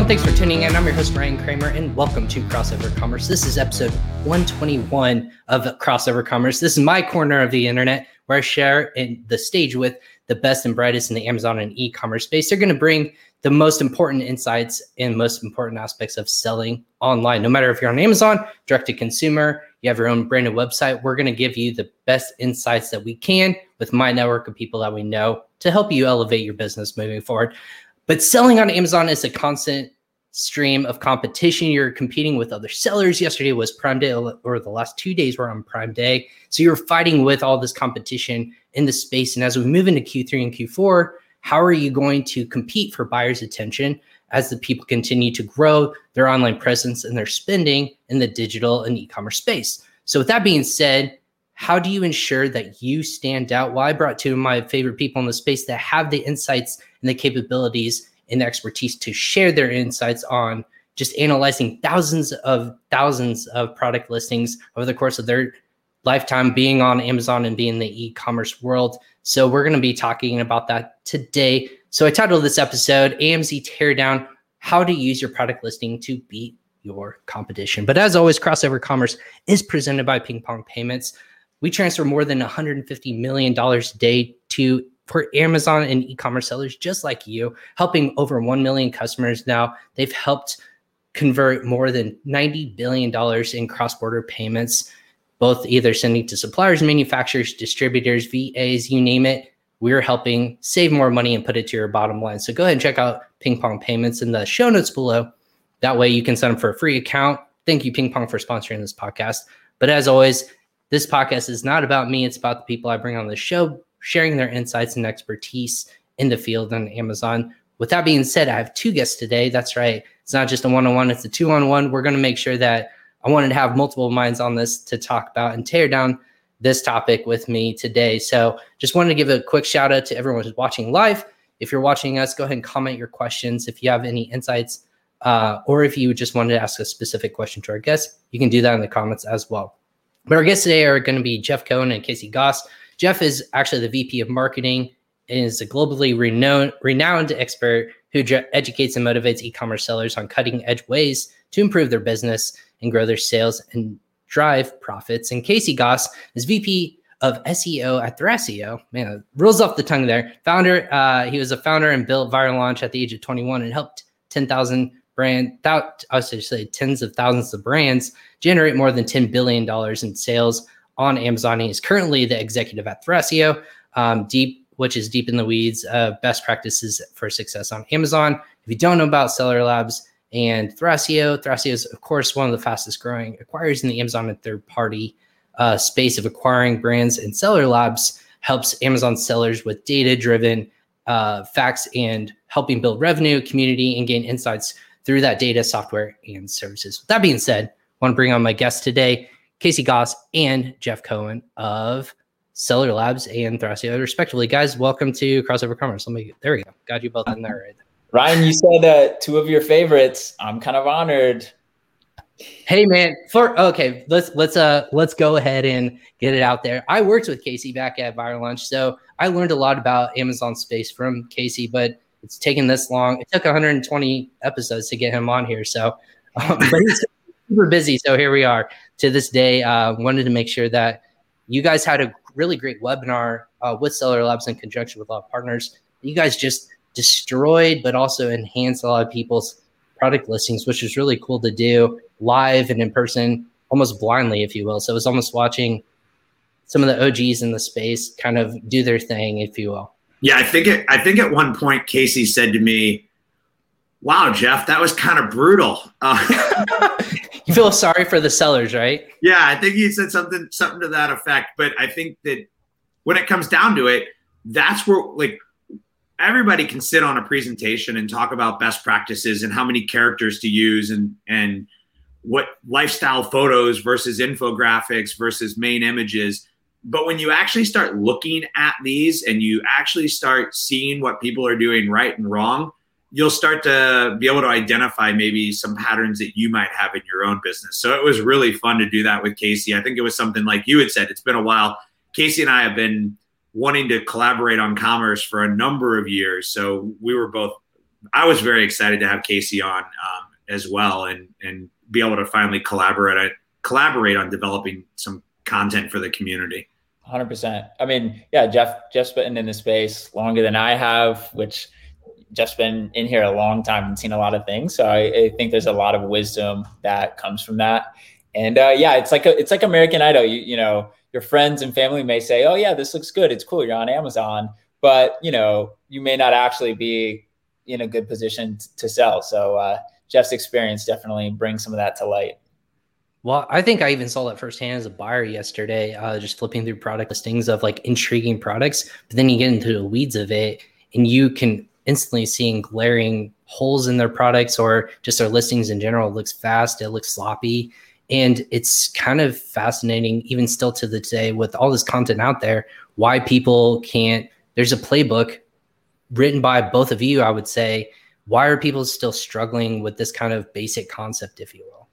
everyone. Thanks for tuning in. I'm your host, Ryan Kramer, and welcome to Crossover Commerce. This is episode 121 of Crossover Commerce. This is my corner of the internet where I share in the stage with the best and brightest in the Amazon and e commerce space. They're going to bring the most important insights and most important aspects of selling online. No matter if you're on Amazon, direct to consumer, you have your own branded website, we're going to give you the best insights that we can with my network of people that we know to help you elevate your business moving forward. But selling on Amazon is a constant stream of competition. You're competing with other sellers. Yesterday was Prime Day, or the last two days were on Prime Day. So you're fighting with all this competition in the space. And as we move into Q3 and Q4, how are you going to compete for buyers' attention as the people continue to grow their online presence and their spending in the digital and e-commerce space? So with that being said, how do you ensure that you stand out? Well, I brought two of my favorite people in the space that have the insights and the capabilities and expertise to share their insights on just analyzing thousands of thousands of product listings over the course of their lifetime being on Amazon and being in the e-commerce world. So we're going to be talking about that today. So I titled this episode AMZ Teardown: How to Use Your Product Listing to Beat Your Competition. But as always, Crossover Commerce is presented by Ping Pong Payments. We transfer more than $150 million a day to for Amazon and e-commerce sellers just like you, helping over 1 million customers now. They've helped convert more than $90 billion in cross-border payments, both either sending to suppliers, manufacturers, distributors, VAs, you name it. We're helping save more money and put it to your bottom line. So go ahead and check out Ping Pong Payments in the show notes below. That way you can sign up for a free account. Thank you, Ping Pong, for sponsoring this podcast. But as always, this podcast is not about me, it's about the people I bring on the show, sharing their insights and expertise in the field on Amazon. With that being said, I have two guests today. That's right. It's not just a one on one, it's a two on one. We're going to make sure that I wanted to have multiple minds on this to talk about and tear down this topic with me today. So just wanted to give a quick shout out to everyone who's watching live. If you're watching us, go ahead and comment your questions. If you have any insights, uh, or if you just wanted to ask a specific question to our guests, you can do that in the comments as well. But our guests today are going to be Jeff Cohen and Casey Gauss. Jeff is actually the VP of marketing and is a globally renowned, renowned expert who educates and motivates e-commerce sellers on cutting edge ways to improve their business and grow their sales and drive profits. And Casey Gauss is VP of SEO at Thrasio. Man, rolls off the tongue there. Founder, uh, he was a founder and built Viral Launch at the age of 21 and helped 10,000 brand, that, I should say tens of thousands of brands generate more than $10 billion in sales on Amazon. He is currently the executive at Thrasio, um, deep, which is deep in the weeds, uh, best practices for success on Amazon. If you don't know about Seller Labs and Thrasio, Thrasio is, of course, one of the fastest growing acquirers in the Amazon and third party uh, space of acquiring brands. And Seller Labs helps Amazon sellers with data driven uh, facts and helping build revenue, community, and gain insights through that data, software, and services. With that being said, I want to bring on my guest today, Casey Gauss and Jeff Cohen of Seller Labs and Thrasio, respectively. Guys, welcome to Crossover Commerce. Let me, there we go. Got you both in there. Right Ryan, you said uh, two of your favorites. I'm kind of honored. Hey man, for okay, let's let's uh let's go ahead and get it out there. I worked with Casey back at Viral Launch, so I learned a lot about Amazon space from Casey, but it's taken this long. It took 120 episodes to get him on here. So, um, but he's super busy. So here we are to this day. Uh, wanted to make sure that you guys had a really great webinar uh, with Seller Labs in conjunction with a lot of partners. You guys just destroyed, but also enhanced a lot of people's product listings, which was really cool to do live and in person, almost blindly, if you will. So it was almost watching some of the OGs in the space kind of do their thing, if you will. Yeah, I think it, I think at one point Casey said to me, "Wow, Jeff, that was kind of brutal." Uh, you feel sorry for the sellers, right? Yeah, I think he said something something to that effect. But I think that when it comes down to it, that's where like everybody can sit on a presentation and talk about best practices and how many characters to use and and what lifestyle photos versus infographics versus main images but when you actually start looking at these and you actually start seeing what people are doing right and wrong, you'll start to be able to identify maybe some patterns that you might have in your own business. So it was really fun to do that with Casey. I think it was something like you had said, it's been a while. Casey and I have been wanting to collaborate on commerce for a number of years. So we were both I was very excited to have Casey on um, as well, and and be able to finally collaborate collaborate on developing some content for the community. Hundred percent. I mean, yeah, Jeff Jeff's been in the space longer than I have, which Jeff's been in here a long time and seen a lot of things. So I, I think there's a lot of wisdom that comes from that. And uh, yeah, it's like a, it's like American Idol. You you know, your friends and family may say, "Oh yeah, this looks good. It's cool. You're on Amazon," but you know, you may not actually be in a good position t- to sell. So uh, Jeff's experience definitely brings some of that to light. Well, I think I even saw that firsthand as a buyer yesterday, uh, just flipping through product listings of like intriguing products. But then you get into the weeds of it, and you can instantly seeing glaring holes in their products or just their listings in general. It looks fast, it looks sloppy. And it's kind of fascinating, even still to the day, with all this content out there, why people can't. There's a playbook written by both of you, I would say. Why are people still struggling with this kind of basic concept, if you will?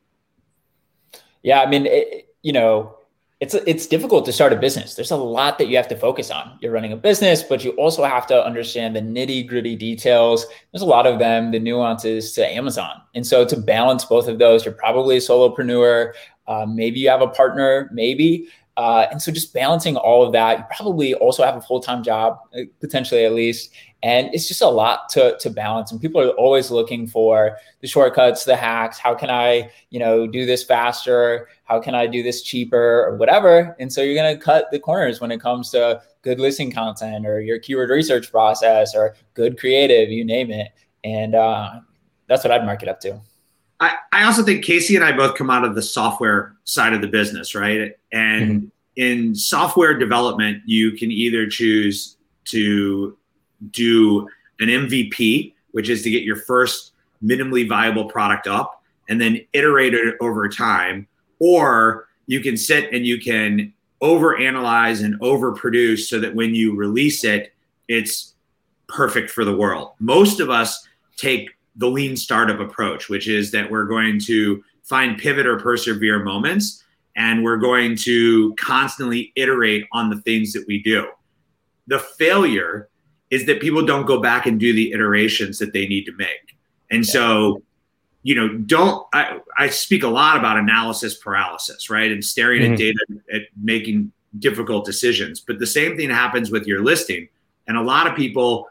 Yeah, I mean, it, you know, it's it's difficult to start a business. There's a lot that you have to focus on. You're running a business, but you also have to understand the nitty gritty details. There's a lot of them, the nuances to Amazon, and so to balance both of those, you're probably a solopreneur. Uh, maybe you have a partner, maybe. Uh, and so just balancing all of that, you probably also have a full time job, uh, potentially at least, and it's just a lot to, to balance. And people are always looking for the shortcuts, the hacks. How can I, you know, do this faster? How can I do this cheaper or whatever? And so you're going to cut the corners when it comes to good listing content or your keyword research process or good creative, you name it. And uh, that's what I'd mark it up to. I, I also think Casey and I both come out of the software side of the business, right? And mm-hmm. in software development, you can either choose to do an MVP, which is to get your first minimally viable product up and then iterate it over time. Or you can sit and you can overanalyze and overproduce so that when you release it, it's perfect for the world. Most of us take the lean startup approach, which is that we're going to find pivot or persevere moments and we're going to constantly iterate on the things that we do. The failure is that people don't go back and do the iterations that they need to make. And so, you know, don't I, I speak a lot about analysis paralysis, right? And staring mm-hmm. at data at making difficult decisions. But the same thing happens with your listing. And a lot of people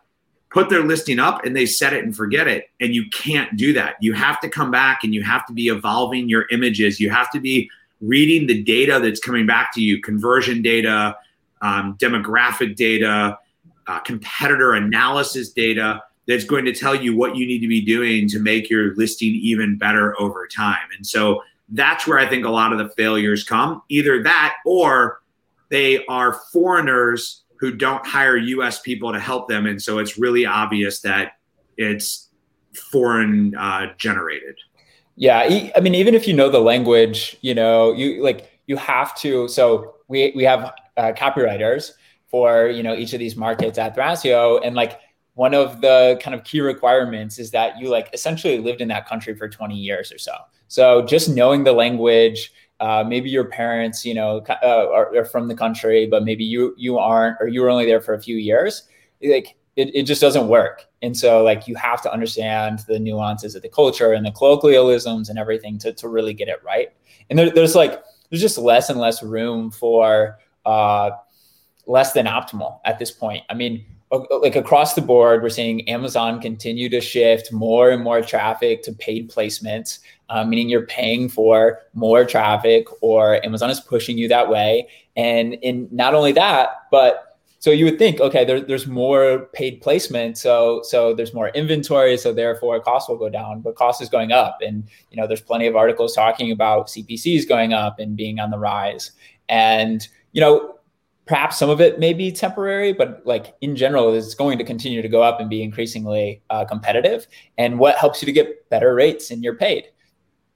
put their listing up and they set it and forget it. And you can't do that. You have to come back and you have to be evolving your images. You have to be reading the data that's coming back to you conversion data, um, demographic data, uh, competitor analysis data that's going to tell you what you need to be doing to make your listing even better over time. And so that's where I think a lot of the failures come either that or they are foreigners who don't hire US people to help them. And so it's really obvious that it's foreign uh, generated. Yeah. I mean, even if you know the language, you know, you like, you have to. So we, we have uh, copywriters for you know each of these markets at Thrasio, and like one of the kind of key requirements is that you like essentially lived in that country for 20 years or so. So just knowing the language, uh, maybe your parents, you know, uh, are, are, from the country, but maybe you you aren't, or you were only there for a few years. Like it, it just doesn't work. And so like you have to understand the nuances of the culture and the colloquialisms and everything to to really get it right. And there, there's like there's just less and less room for uh, less than optimal at this point. I mean, like across the board, we're seeing Amazon continue to shift more and more traffic to paid placements, uh, meaning you're paying for more traffic or Amazon is pushing you that way. And in not only that, but so you would think, okay, there, there's more paid placement, so so there's more inventory, so therefore cost will go down, but cost is going up, and you know there's plenty of articles talking about CPCs going up and being on the rise, and you know perhaps some of it may be temporary, but like in general, it's going to continue to go up and be increasingly uh, competitive. And what helps you to get better rates in your paid,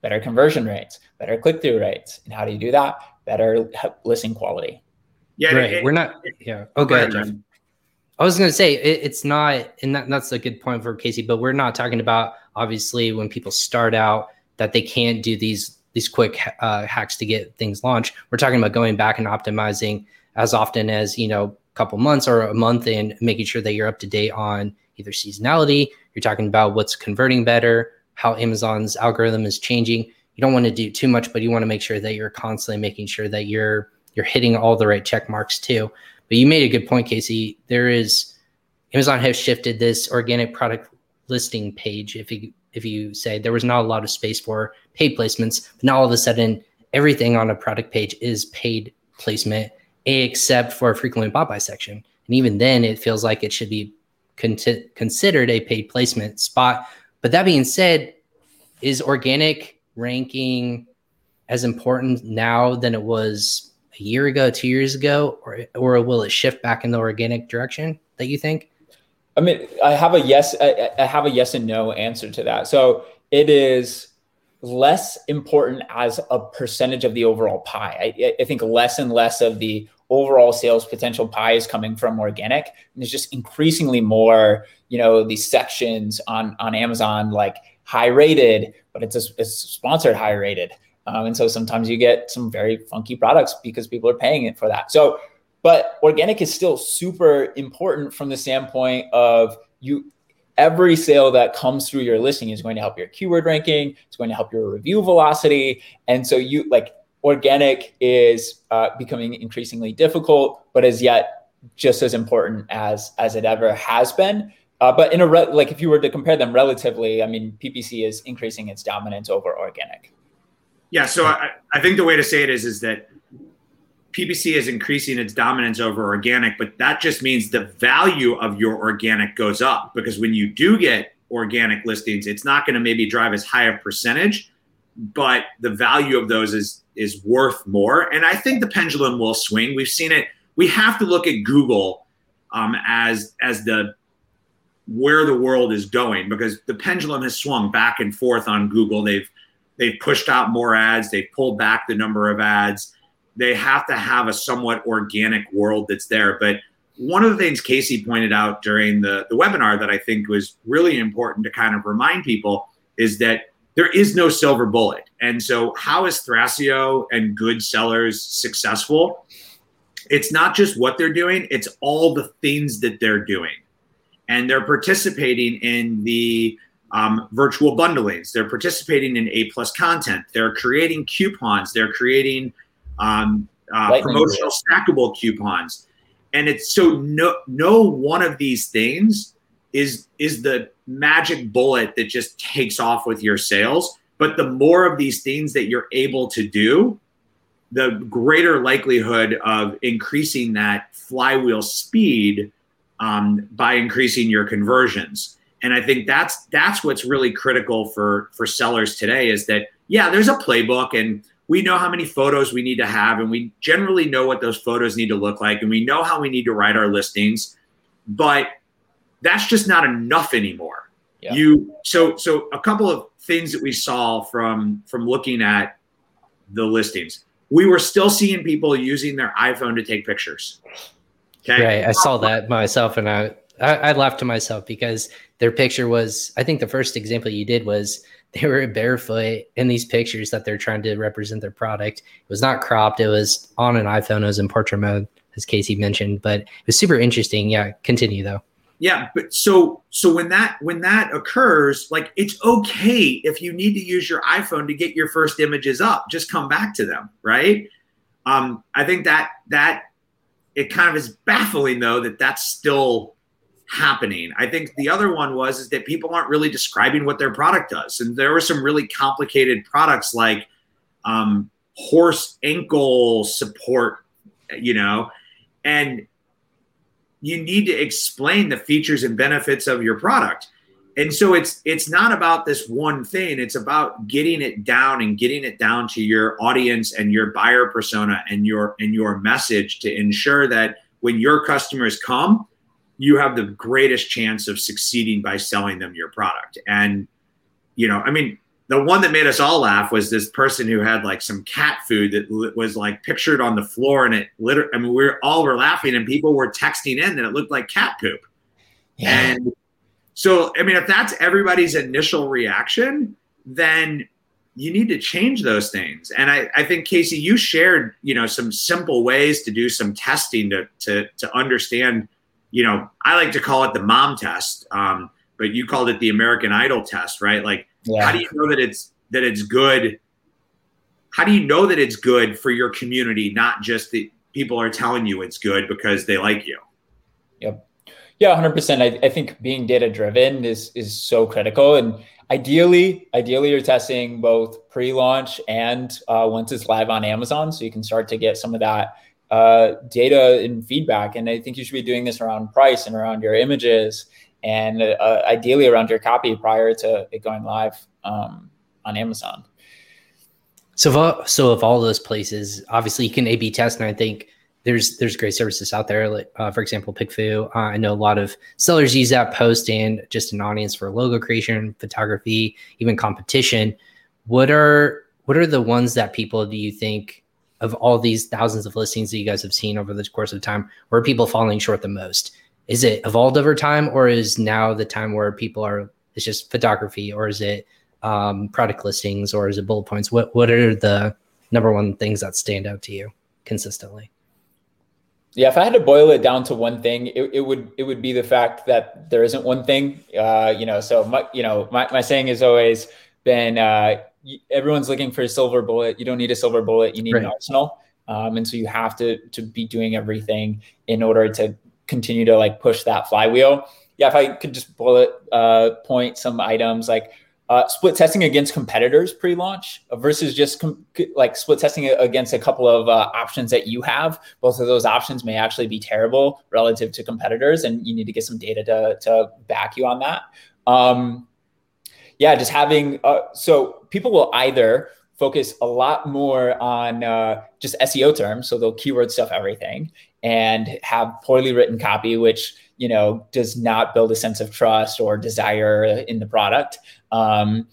better conversion rates, better click through rates. And how do you do that? Better listing quality. Yeah, right. It, We're not. Yeah. Oh, go. I was going to say it, it's not, and that, that's a good point for Casey. But we're not talking about obviously when people start out that they can't do these these quick uh, hacks to get things launched. We're talking about going back and optimizing as often as you know a couple months or a month and making sure that you're up to date on either seasonality You're talking about what's converting better, how Amazon's algorithm is changing. You don't want to do too much, but you want to make sure that you're constantly making sure that you're you're hitting all the right check marks too. But you made a good point, Casey. There is Amazon has shifted this organic product listing page. If you if you say there was not a lot of space for paid placements, but now all of a sudden everything on a product page is paid placement except for a frequently bought by section. And even then, it feels like it should be con- considered a paid placement spot. But that being said, is organic ranking as important now than it was a year ago, two years ago, or or will it shift back in the organic direction that you think? I mean, I have a yes, I, I have a yes and no answer to that. So it is less important as a percentage of the overall pie. I, I, think less and less of the overall sales potential pie is coming from organic, and it's just increasingly more. You know, these sections on on Amazon like high rated, but it's a, sponsored high rated, um, and so sometimes you get some very funky products because people are paying it for that. So, but organic is still super important from the standpoint of you every sale that comes through your listing is going to help your keyword ranking. It's going to help your review velocity. And so you like organic is uh, becoming increasingly difficult, but as yet just as important as as it ever has been. Uh, but in a re- like if you were to compare them relatively, I mean PPC is increasing its dominance over organic. Yeah, so I, I think the way to say it is is that PPC is increasing its dominance over organic, but that just means the value of your organic goes up because when you do get organic listings, it's not going to maybe drive as high a percentage, but the value of those is is worth more. And I think the pendulum will swing. We've seen it. We have to look at Google um, as as the where the world is going because the pendulum has swung back and forth on Google. They've they've pushed out more ads. They've pulled back the number of ads they have to have a somewhat organic world that's there. But one of the things Casey pointed out during the, the webinar that I think was really important to kind of remind people is that there is no silver bullet. And so, how is Thrasio and good sellers successful? It's not just what they're doing, it's all the things that they're doing. And they're participating in the um, virtual bundlings, they're participating in A plus content, they're creating coupons, they're creating um, uh, promotional stackable coupons, and it's so no no one of these things is is the magic bullet that just takes off with your sales. But the more of these things that you're able to do, the greater likelihood of increasing that flywheel speed um, by increasing your conversions. And I think that's that's what's really critical for for sellers today is that yeah, there's a playbook and we know how many photos we need to have and we generally know what those photos need to look like and we know how we need to write our listings but that's just not enough anymore. Yeah. you so so a couple of things that we saw from from looking at the listings. We were still seeing people using their iphone to take pictures. Okay? Right i saw that myself and i I, I laughed to myself because their picture was i think the first example you did was they were barefoot in these pictures that they're trying to represent their product. It was not cropped. It was on an iPhone. It was in portrait mode, as Casey mentioned. But it was super interesting. Yeah, continue though. Yeah, but so so when that when that occurs, like it's okay if you need to use your iPhone to get your first images up. Just come back to them, right? Um, I think that that it kind of is baffling though that that's still happening. I think the other one was is that people aren't really describing what their product does, and there were some really complicated products like um, horse ankle support, you know, and you need to explain the features and benefits of your product. And so it's it's not about this one thing. It's about getting it down and getting it down to your audience and your buyer persona and your and your message to ensure that when your customers come, you have the greatest chance of succeeding by selling them your product. And, you know, I mean, the one that made us all laugh was this person who had like some cat food that was like pictured on the floor and it literally, I mean, we all were laughing and people were texting in that it looked like cat poop. Yeah. And so, I mean, if that's everybody's initial reaction, then you need to change those things. And I, I think Casey, you shared, you know, some simple ways to do some testing to, to, to understand – you know, I like to call it the mom test. Um, but you called it the American Idol test, right? Like, yeah. how do you know that it's that it's good? How do you know that it's good for your community, not just that people are telling you it's good because they like you? Yep. Yeah, 100%. I, I think being data driven is is so critical. And ideally, ideally you're testing both pre-launch and uh, once it's live on Amazon, so you can start to get some of that uh, data and feedback. And I think you should be doing this around price and around your images and uh, ideally around your copy prior to it going live um, on Amazon. So, so of all those places, obviously you can A/B test, and I think there's there's great services out there. Like, uh, for example, PickFu. Uh, I know a lot of sellers use that post and just an audience for logo creation, photography, even competition. What are what are the ones that people do you think of all these thousands of listings that you guys have seen over the course of time? Where people falling short the most? Is it evolved over time, or is now the time where people are? It's just photography, or is it um, product listings, or is it bullet points? What what are the number one things that stand out to you consistently? Yeah, if I had to boil it down to one thing, it, it would it would be the fact that there isn't one thing. Uh, you know, so my you know my, my saying has always been uh, everyone's looking for a silver bullet. You don't need a silver bullet. You need right. an arsenal. Um, and so you have to to be doing everything in order to continue to like push that flywheel. Yeah, if I could just bullet uh, point some items like uh, split testing against competitors pre-launch versus just com- like split testing against a couple of uh, options that you have. Both of those options may actually be terrible relative to competitors, and you need to get some data to to back you on that. Um, yeah, just having uh, so people will either focus a lot more on uh, just SEO terms, so they'll keyword stuff everything, and have poorly written copy, which you know does not build a sense of trust or desire in the product um,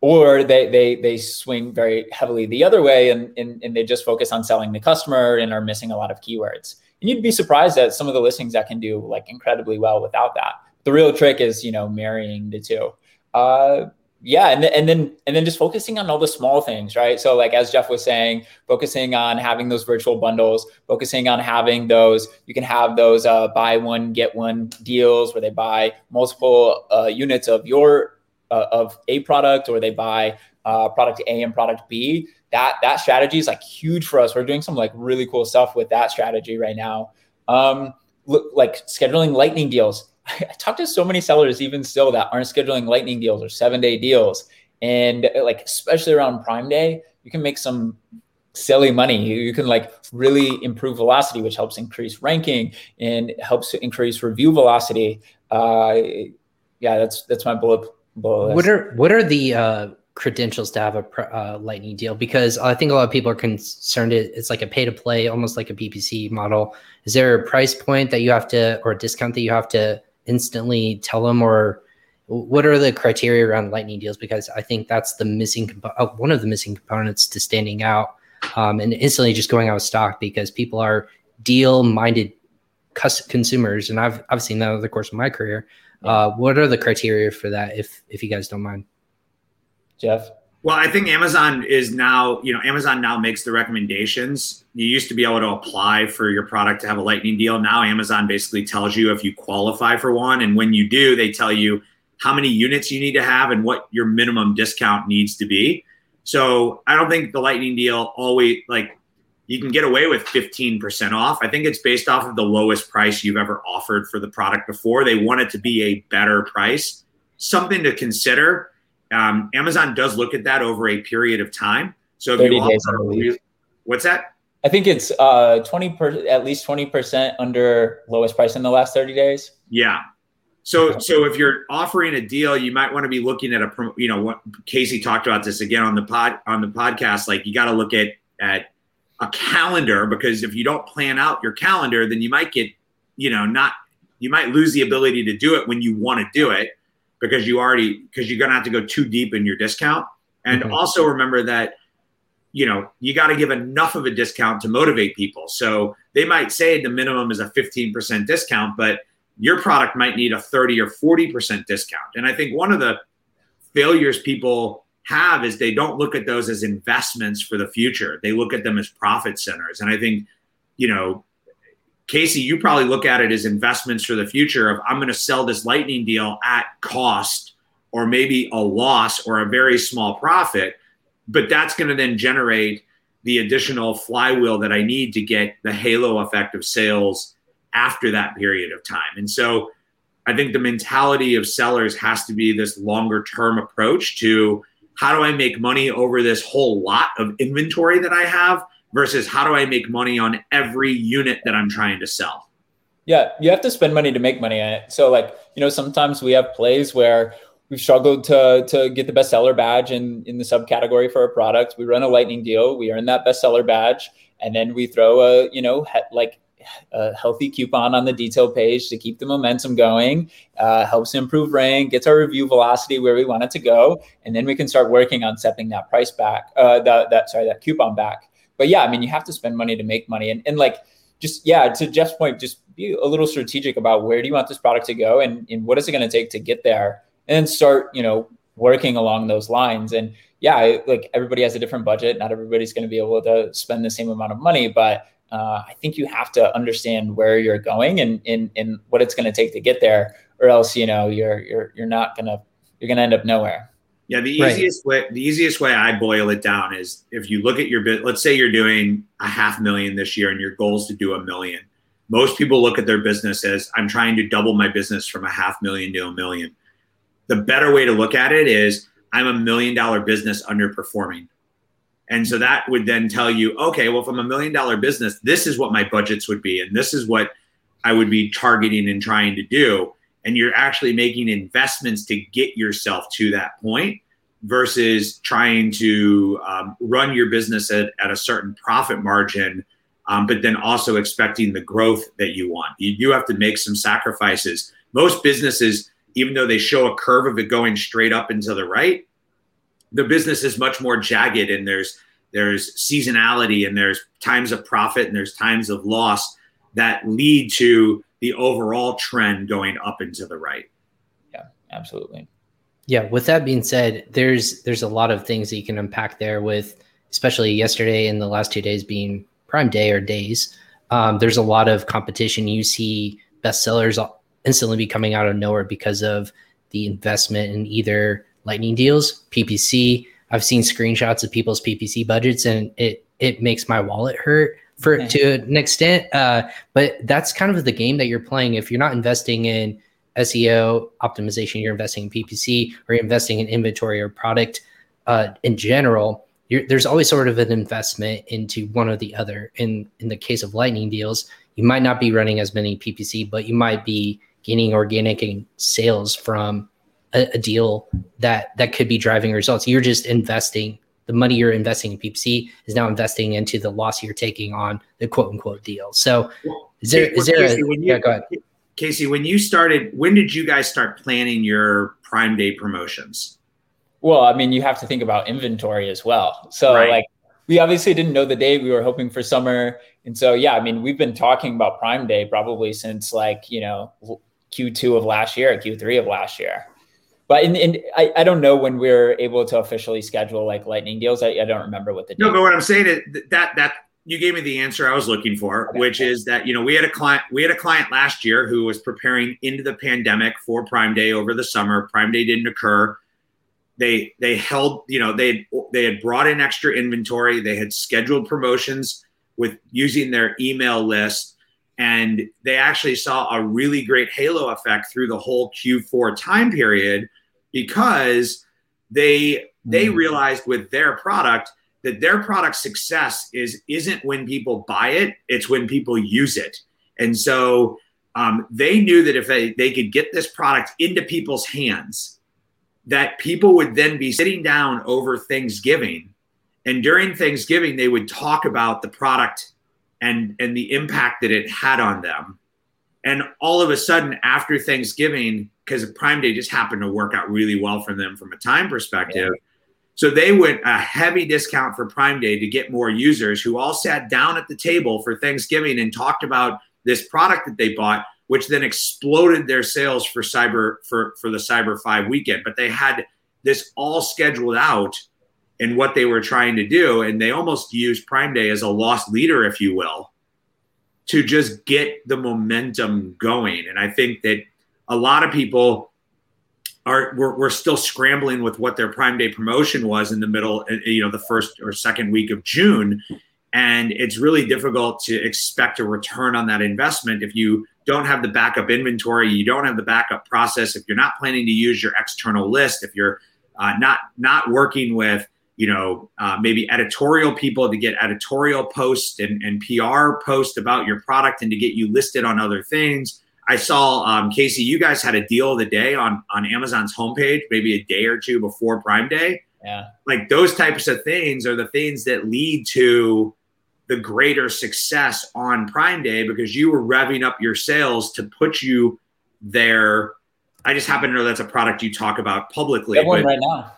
or they they they swing very heavily the other way and, and and they just focus on selling the customer and are missing a lot of keywords. And you'd be surprised at some of the listings that can do like incredibly well without that. The real trick is you know marrying the two uh, yeah and, and then and then just focusing on all the small things right? So like as jeff was saying focusing on having those virtual bundles focusing on having those you can have those uh, buy one get one deals where they buy multiple uh, units of your uh, of a product or they buy uh, product a and product b. That that strategy is like huge for us. We're doing some like really cool stuff with that strategy right now. Um look like scheduling lightning deals I, talk to so many sellers even still that aren't scheduling lightning deals or seven day deals. And like, especially around Prime Day, you can make some silly money. You can like really improve velocity, which helps increase ranking and helps to increase review velocity. Uh, yeah, that's that's my bullet. bullet what are what are the uh, credentials to have a uh, lightning deal? Because I think a lot of people are concerned it, it's like a pay to play, almost like a PPC model. Is there a price point that you have to or a discount that you have to instantly tell them or what are the criteria around lightning deals? Because i think that's the missing compo- uh, one of the missing components to standing out um, and instantly just going out of stock because people are deal minded cus- consumers and i've i've seen that over the course of my career. Uh, what are the criteria for that if if you guys don't mind? Jeff well, I think Amazon is now, you know, Amazon now makes the recommendations. You used to be able to apply for your product to have a lightning deal. Now Amazon basically tells you if you qualify for one. And when you do, they tell you how many units you need to have and what your minimum discount needs to be. So I don't think the lightning deal always like you can get away with 15% off. I think it's based off of the lowest price you've ever offered for the product before. They want it to be a better price. Something to consider um, Amazon does look at that over a period of time. So if you offer, what's that? I think it's uh, 20 per, at least 20% under lowest price in the last 30 days. Yeah. So, so if you're offering a deal, you might want to be looking at a, you know, what Casey talked about this again on the pod, on the podcast. Like you got to look at, at a calendar because if you don't plan out your calendar, then you might get, you know, not, you might lose the ability to do it when you want to do it because you already because you're to have to go too deep in your discount. And mm-hmm. also remember that you know you got to give enough of a discount to motivate people. So they might say the minimum is a 15% discount but your product might need a 30 or 40% discount. And i think one of the failures people have is they don't look at those as investments for the future. They look at them as profit centers. And i think you know Casey, you probably look at it as investments for the future of I'm going to sell this lightning deal at cost or maybe a loss or a very small profit, but that's going to then generate the additional flywheel that I need to get the halo effect of sales after that period of time. And so I think the mentality of sellers has to be this longer term approach to how do I make money over this whole lot of inventory that I have versus how do I make money on every unit that I'm trying to sell. Yeah, you have to spend money to make money on it. So like, you know, sometimes we have plays where we've struggled to to get the bestseller badge in in the subcategory for a product. We run a lightning deal, we earn that bestseller badge, and then we throw a, you know, he- like a healthy coupon on the detail page to keep the momentum going, uh, helps improve rank, gets our review velocity where we want it to go, and then we can start working on setting that price back, uh, that, that sorry, that coupon back but yeah, I mean, you have to spend money to make money. And, and like, just, yeah, to Jeff's point, just be a little strategic about where do you want this product to go and, and what is it going to take to get there and start, you know, working along those lines. And yeah, like everybody has a different budget. Not everybody's going to be able to spend the same amount of money, but uh, I think you have to understand where you're going and, and, and what it's going to take to get there, or else, you know, you're, you're, you're not to, you're going to end up nowhere. Yeah, the easiest right. way the easiest way I boil it down is if you look at your bit. Let's say you're doing a half million this year, and your goal is to do a million. Most people look at their business as I'm trying to double my business from a half million to a million. The better way to look at it is I'm a million dollar business underperforming. And so that would then tell you, okay, well, if I'm a million dollar business, this is what my budgets would be, and this is what I would be targeting and trying to do and you're actually making investments to get yourself to that point versus trying to um, run your business at, at a certain profit margin um, but then also expecting the growth that you want. You do have to make some sacrifices. Most businesses even though they show a curve of it going straight up and to the right the business is much more jagged and there's there's seasonality and there's times of profit and there's times of loss that lead to the overall trend going up and to the right. Yeah, absolutely. Yeah. With that being said, there's there's a lot of things that you can unpack there with, especially yesterday and the last two days being Prime Day or days. Um, there's a lot of competition. You see bestsellers instantly be coming out of nowhere because of the investment in either lightning deals, PPC. I've seen screenshots of people's PPC budgets, and it it makes my wallet hurt for okay. to an extent. Uh, but that's kind of the game that you're playing. If you're not investing in SEO optimization, you're investing in PPC or you're investing in inventory or product uh, in general. there's always sort of an investment into one or the other. In in the case of lightning deals, you might not be running as many PPC, but you might be gaining organic sales from a, a deal that that could be driving results. You're just investing the money you're investing in PPC is now investing into the loss you're taking on the quote unquote deal. So is there, is there Casey, a, you, yeah, go ahead. Casey, when you started, when did you guys start planning your prime day promotions? Well, I mean, you have to think about inventory as well. So right. like we obviously didn't know the day we were hoping for summer. And so, yeah, I mean, we've been talking about prime day probably since like, you know, Q2 of last year, Q3 of last year but in, in I, I don't know when we are able to officially schedule like lightning deals. I, I don't remember what the no, but what I'm saying is that that you gave me the answer I was looking for, okay. which is that you know we had a client we had a client last year who was preparing into the pandemic for Prime Day over the summer. Prime Day didn't occur. They they held you know they they had brought in extra inventory. They had scheduled promotions with using their email list and they actually saw a really great halo effect through the whole Q4 time period because they they mm. realized with their product that their product success is isn't when people buy it it's when people use it. And so um, they knew that if they, they could get this product into people's hands that people would then be sitting down over thanksgiving. And during thanksgiving they would talk about the product and and the impact that it had on them and all of a sudden after thanksgiving because Prime Day just happened to work out really well for them from a time perspective. Yeah. So they went a heavy discount for Prime Day to get more users who all sat down at the table for Thanksgiving and talked about this product that they bought, which then exploded their sales for cyber for for the Cyber 5 weekend. But they had this all scheduled out and what they were trying to do and they almost used Prime Day as a loss leader if you will to just get the momentum going. And I think that a lot of people are we're, we're still scrambling with what their prime day promotion was in the middle, uh, you know, the first or second week of June. And it's really difficult to expect a return on that investment if you don't have the backup inventory, you don't have the backup process, if you're not planning to use your external list, if you're uh, not not working with you know uh, maybe editorial people to get editorial posts and, and PR posts about your product and to get you listed on other things. I saw um, Casey, you guys had a deal of the day on on Amazon's homepage, maybe a day or two before Prime Day. Yeah, like those types of things are the things that lead to the greater success on Prime Day because you were revving up your sales to put you there. I just happen to know that's a product you talk about publicly. One right now.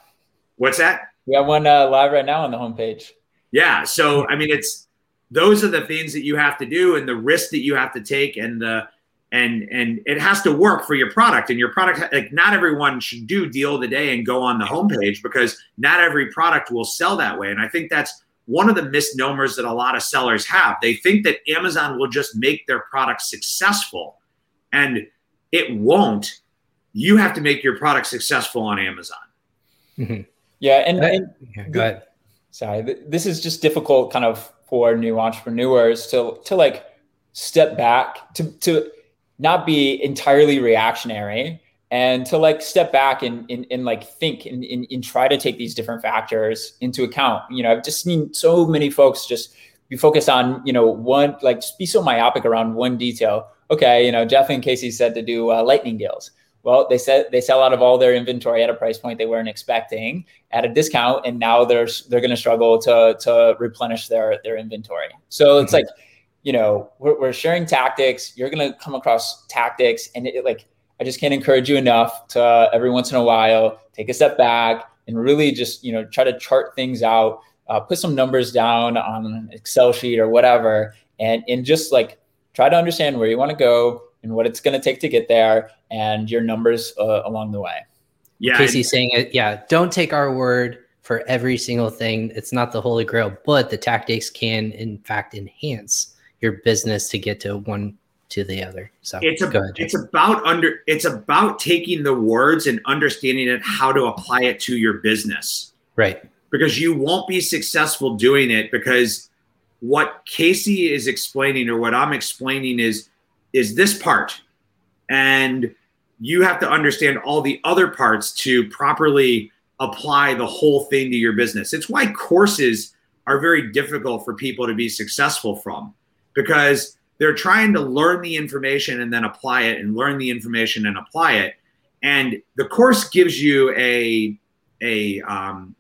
What's that? We have one uh, live right now on the homepage. Yeah. So, I mean, it's those are the things that you have to do and the risk that you have to take and the, and and it has to work for your product and your product like not everyone should do deal of the day and go on the homepage because not every product will sell that way and i think that's one of the misnomers that a lot of sellers have. They think that Amazon will just make their product successful, and it won't. You have to make your product successful on Amazon. Mm-hmm. Yeah, and, and yeah, go ahead. Sorry, this is just difficult, kind of for new entrepreneurs to to like step back to to not be entirely reactionary and to like step back and, and, and like think and, and, and, try to take these different factors into account. You know i've just seen so many folks just be focused on you know one like just be so myopic around one detail. Okay you know jeff and casey said to do uh, lightning deals well they said they sell out of all their inventory at a price point they weren't expecting at a discount and now they're they're going to struggle to to replenish their their inventory so it's mm-hmm. like you know we're, we're sharing tactics you're going to come across tactics and it, like I just can't encourage you enough to uh, every once in a while take a step back and really just you know try to chart things out, uh, put some numbers down on an Excel sheet or whatever, and and just like try to understand where you want to go and what it's going to take to get there and your numbers uh, along the way. Yeah, Casey's saying it. Yeah, don't take our word for every single thing. It's not the holy grail, but the tactics can in fact enhance your business to get to one to the other. So it's a, ahead, it's about under it's about taking the words and understanding it how to apply it to your business. Right. Because you won't be successful doing it because what Casey is explaining or what I'm explaining is is this part. And you have to understand all the other parts to properly apply the whole thing to your business. It's why courses are very difficult for people to be successful from because they're trying to learn the information and then apply it and learn the information and apply it and the course gives you a a um,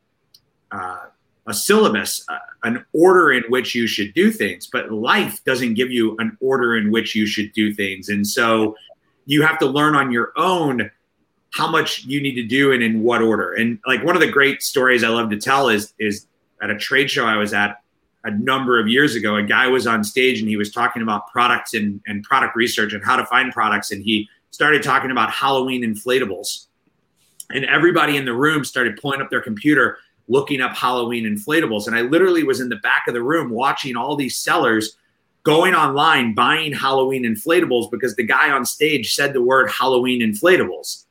uh, a syllabus uh, an order in which you should do things but life doesn't give you an order in which you should do things and so you have to learn on your own how much you need to do and in what order and like one of the great stories i love to tell is is at a trade show i was at a number of years ago, a guy was on stage and he was talking about products and, and product research and how to find products. And he started talking about Halloween inflatables. And everybody in the room started pulling up their computer, looking up Halloween inflatables. And I literally was in the back of the room watching all these sellers going online buying Halloween inflatables because the guy on stage said the word Halloween inflatables.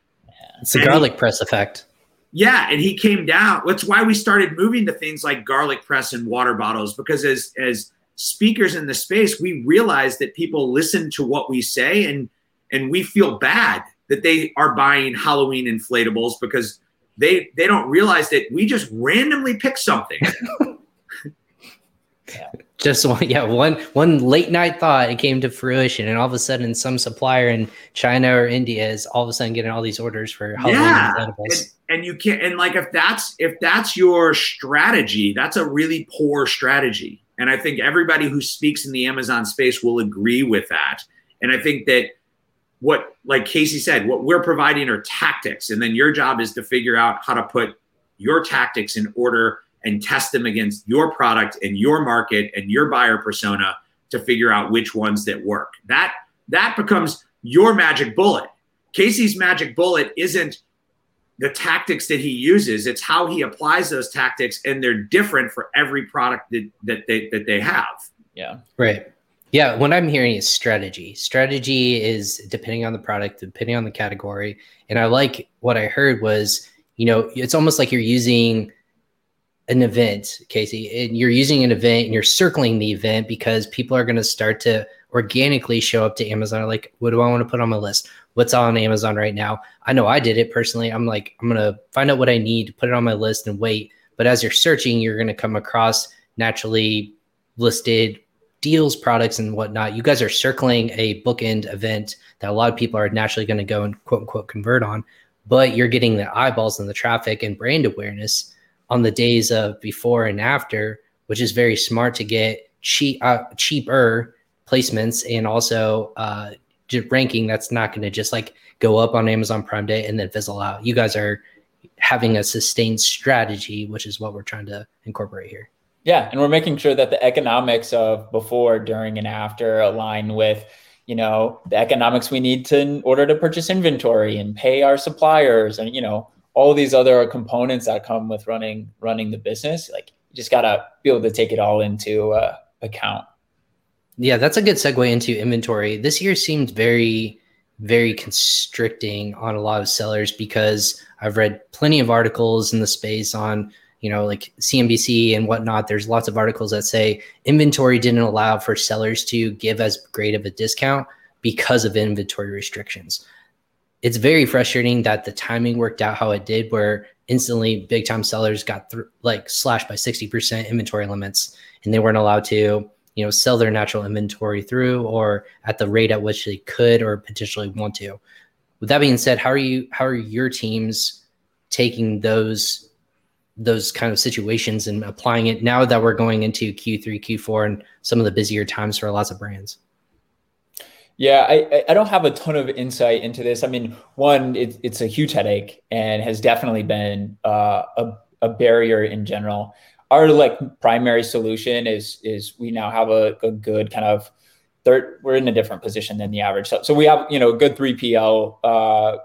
It's the garlic he, press effect. Yeah, and he came down. That's why we started moving to things like garlic press and water bottles because as as speakers in the space, we realize that people listen to what we say and and we feel bad that they are buying Halloween inflatables because they they don't realize that we just randomly pick something. just one yeah one one late night thought it came to fruition and all of a sudden some supplier in china or india is all of a sudden getting all these orders for Halloween yeah and, and, you can't and like if that's if that's your strategy that's a really poor strategy. And i think everybody who speaks in the amazon space will agree with that. And i think that what like casey said what we're providing are tactics and then your job is to figure out how to put your tactics in order and test them against your product and your market and your buyer persona to figure out which ones that work. That that becomes your magic bullet. Casey's magic bullet isn't the tactics that he uses, it's how he applies those tactics and they're different for every product that, that they that they have. Yeah. Right. Yeah, what I'm hearing is strategy. Strategy is depending on the product, depending on the category. And I like what I heard was, you know, it's almost like you're using an event, Casey, and you're using an event and you're circling the event because people are going to start to organically show up to Amazon. Like, what do I want to put on my list? What's on Amazon right now? I know I did it personally. I'm like, I'm going to find out what I need, put it on my list and wait. But as you're searching, you're going to come across naturally listed deals, products, and whatnot. You guys are circling a bookend event that a lot of people are naturally going to go and quote unquote convert on, but you're getting the eyeballs and the traffic and brand awareness on the days of before and after, which is very smart to get cheap, uh, cheaper placements and also uh, ranking that's not going to just like go up on Amazon Prime Day and then fizzle out. You guys are having a sustained strategy, which is what we're trying to incorporate here. Yeah, and we're making sure that the economics of before, during, and after align with you know the economics we need to in order to purchase inventory and pay our suppliers and you know all these other components that come with running running the business. Like you just gotta be able to take it all into uh, account. Yeah that's a good segue into inventory. This year seemed very very constricting on a lot of sellers because i've read plenty of articles in the space on you know like cnbc and whatnot there's lots of articles that say inventory didn't allow for sellers to give as great of a discount because of inventory restrictions it's very frustrating that the timing worked out how it did, where instantly big time sellers got th- like slashed by 60% inventory limits and they weren't allowed to, you know, sell their natural inventory through or at the rate at which they could or potentially want to. With that being said, how are you, how are your teams taking those, those kind of situations and applying it now that we're going into Q3, Q4 and some of the busier times for lots of brands? Yeah, I, I don't have a ton of insight into this. I mean, one, it, it's a huge headache and has definitely been uh, a, a barrier in general. Our like primary solution is is we now have a, a good kind of third. We're in a different position than the average. So, so we have you know good three PL uh,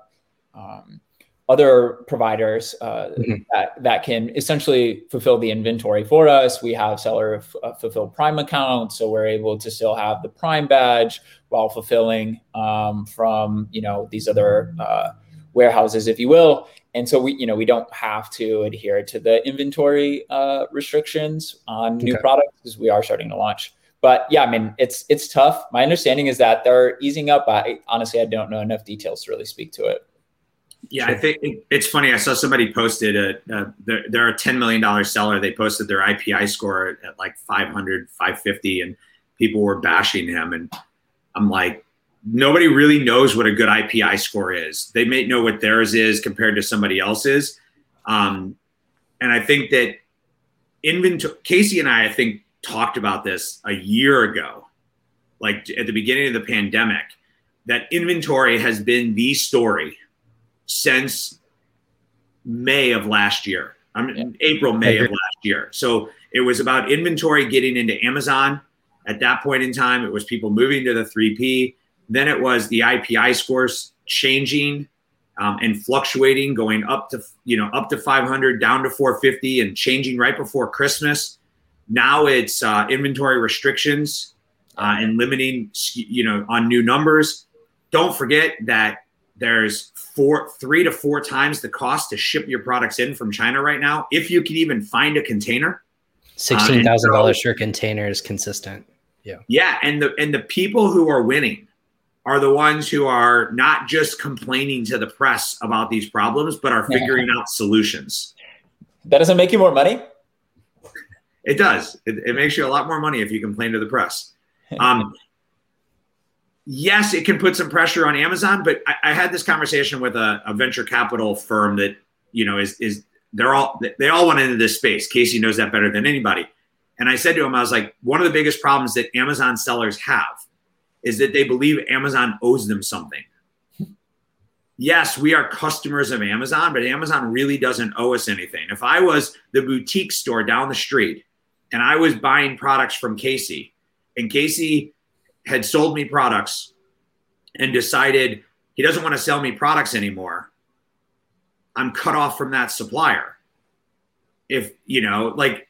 um, other providers uh, mm-hmm. that, that can essentially fulfill the inventory for us. We have seller f- uh, fulfilled Prime accounts, so we're able to still have the Prime badge while fulfilling um, from you know these other uh, warehouses, if you will. And so we you know we don't have to adhere to the inventory uh, restrictions on new okay. products because we are starting to launch. But yeah, I mean it's it's tough. My understanding is that they're easing up. I honestly I don't know enough details to really speak to it. Yeah, I think it's funny. I saw somebody posted a, a they're, they're, a $10 million seller. They posted their IPI score at like 500, 550, and people were bashing him. And I'm like, nobody really knows what a good IPI score is. They may know what theirs is compared to somebody else's. Um, and I think that inventory, Casey and I, I think, talked about this a year ago, like at the beginning of the pandemic, that inventory has been the story since May of last year. I mean, yeah. April, May of last year. So it was about inventory getting into Amazon. At that point in time, it was people moving to the 3P. Then it was the IPI scores changing um, and fluctuating, going up to you know up to 500, down to 450, and changing right before Christmas. Now it's uh, inventory restrictions uh, and limiting you know on new numbers. Don't forget that there's four, three to four times the cost to ship your products in from China right now. If you can even find a container, sixteen thousand uh, dollars for a container is consistent. Yeah, yeah, and the and the people who are winning are the ones who are not just complaining to the press about these problems, but are figuring out solutions. That doesn't make you more money. It does. It, it, makes you a lot more money if you complain to the press. Um, yes, it can put some pressure on Amazon, but I, I had this conversation with a, a, venture capital firm that you know is is they're all they all went into this space. Casey knows that better than anybody. And I said to him, I was like, one of the biggest problems that Amazon sellers have is that they believe Amazon owes them something. Yes, we are customers of Amazon, but Amazon really doesn't owe us anything. If I was the boutique store down the street and I was buying products from Casey, and Casey had sold me products and decided he doesn't want to sell me products anymore, I'm cut off from that supplier. If, you know, like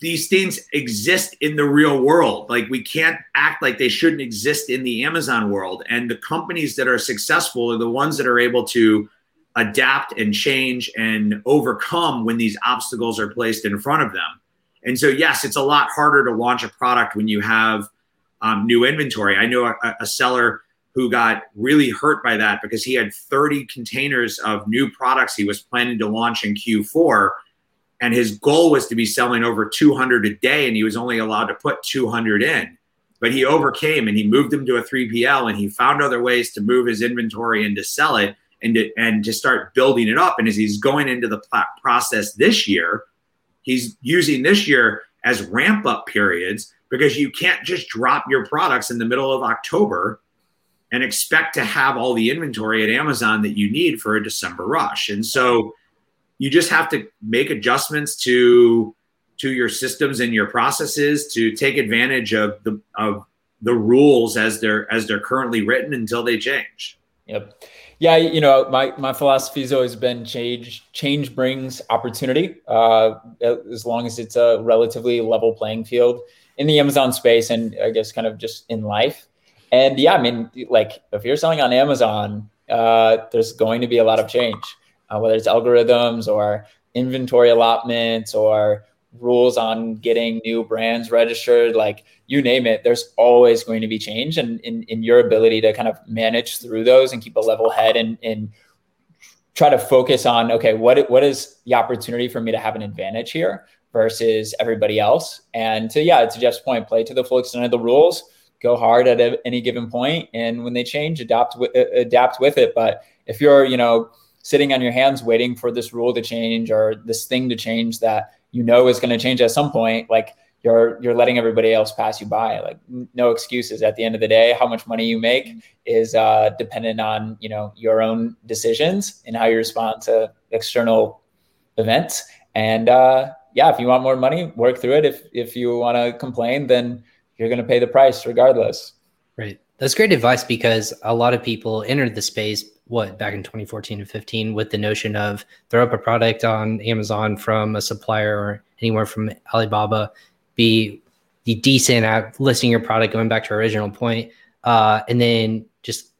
these things exist in the real world. Like we can't act like they shouldn't exist in the Amazon world. And the companies that are successful are the ones that are able to adapt and change and overcome when these obstacles are placed in front of them. And so, yes, it's a lot harder to launch a product when you have um, new inventory. I know a, a seller who got really hurt by that because he had 30 containers of new products he was planning to launch in Q4 and his goal was to be selling over 200 a day and he was only allowed to put 200 in but he overcame and he moved them to a 3pl and he found other ways to move his inventory and to sell it and to, and to start building it up and as he's going into the process this year he's using this year as ramp up periods because you can't just drop your products in the middle of october and expect to have all the inventory at amazon that you need for a december rush and so you just have to make adjustments to to your systems and your processes to take advantage of the of the rules as they're as they're currently written until they change. Yep. Yeah, you know, my my philosophy has always been change change brings opportunity. Uh, as long as it's a relatively level playing field in the Amazon space and I guess kind of just in life. And yeah, I mean, like if you're selling on Amazon, uh, there's going to be a lot of change uh, whether it's algorithms or inventory allotments or rules on getting new brands registered like you name it there's always going to be change and in, in your ability to kind of manage through those and keep a level head and, and try to focus on okay what what is the opportunity for me to have an advantage here versus everybody else. And to yeah to jeff's point play to the full extent of the rules go hard at a, any given point and when they change adapt with adapt with it. But if you're you know sitting on your hands waiting for this rule to change or this thing to change that you know is going to change at some point like you're you're letting everybody else pass you by. Like no excuses. At the end of the day how much money you make is uh, dependent on you know your own decisions and how you respond to external events. And uh, yeah if you want more money work through it. If if you want to complain then you're going to pay the price regardless. Right. That's great advice because a lot of people entered the space what back in 2014 and 15 with the notion of throw up a product on Amazon from a supplier or anywhere from Alibaba, be be decent at listing your product, going back to our original point, uh, and then just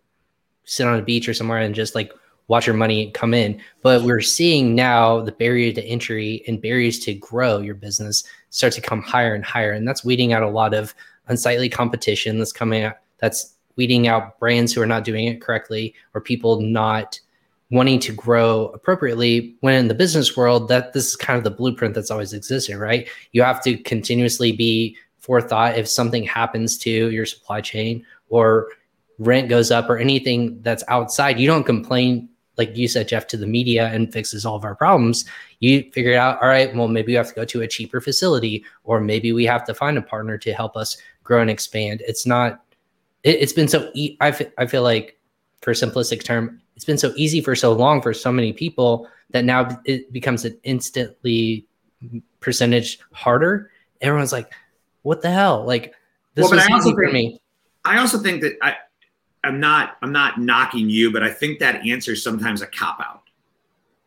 sit on a beach or somewhere and just like watch your money come in. But we're seeing now the barrier to entry and barriers to grow your business start to come higher and higher, and that's weeding out a lot of unsightly competition that's coming out. That's weeding out brands who are not doing it correctly or people not wanting to grow appropriately when in the business world that this is kind of the blueprint that's always existed right you have to continuously be forethought if something happens to your supply chain or rent goes up or anything that's outside you don't complain like you said jeff to the media and fixes all of our problems you figure out all right well maybe we have to go to a cheaper facility or maybe we have to find a partner to help us grow and expand. It's not it, has been so e- I, f- I feel like for simplistic term it's been so easy for so long for so many people that now it becomes an instantly percentage harder. Everyone's like what the hell? Like this well, was easy for me. I also think that i i'm not i'm not knocking you but i think that answer is sometimes a cop out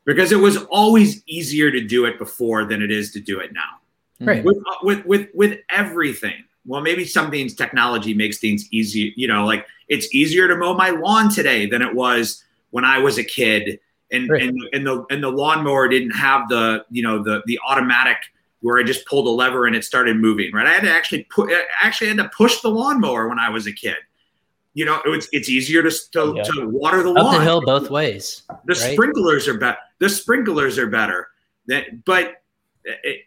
because it was always easier to do it before than it is to do it now hmm. right with uh, with with, with everything well, maybe some things technology makes things easier. You know, like it's easier to mow my lawn today than it was when I was a kid, and right. and and the and the lawnmower didn't have the you know the the automatic where I just pulled a lever and it started moving. Right, I had to actually put actually had to push the lawnmower when I was a kid. You know, it's it's easier to to, yeah. to water the Up lawn. the hill both ways. The right? sprinklers are better. The sprinklers are better. That, but it,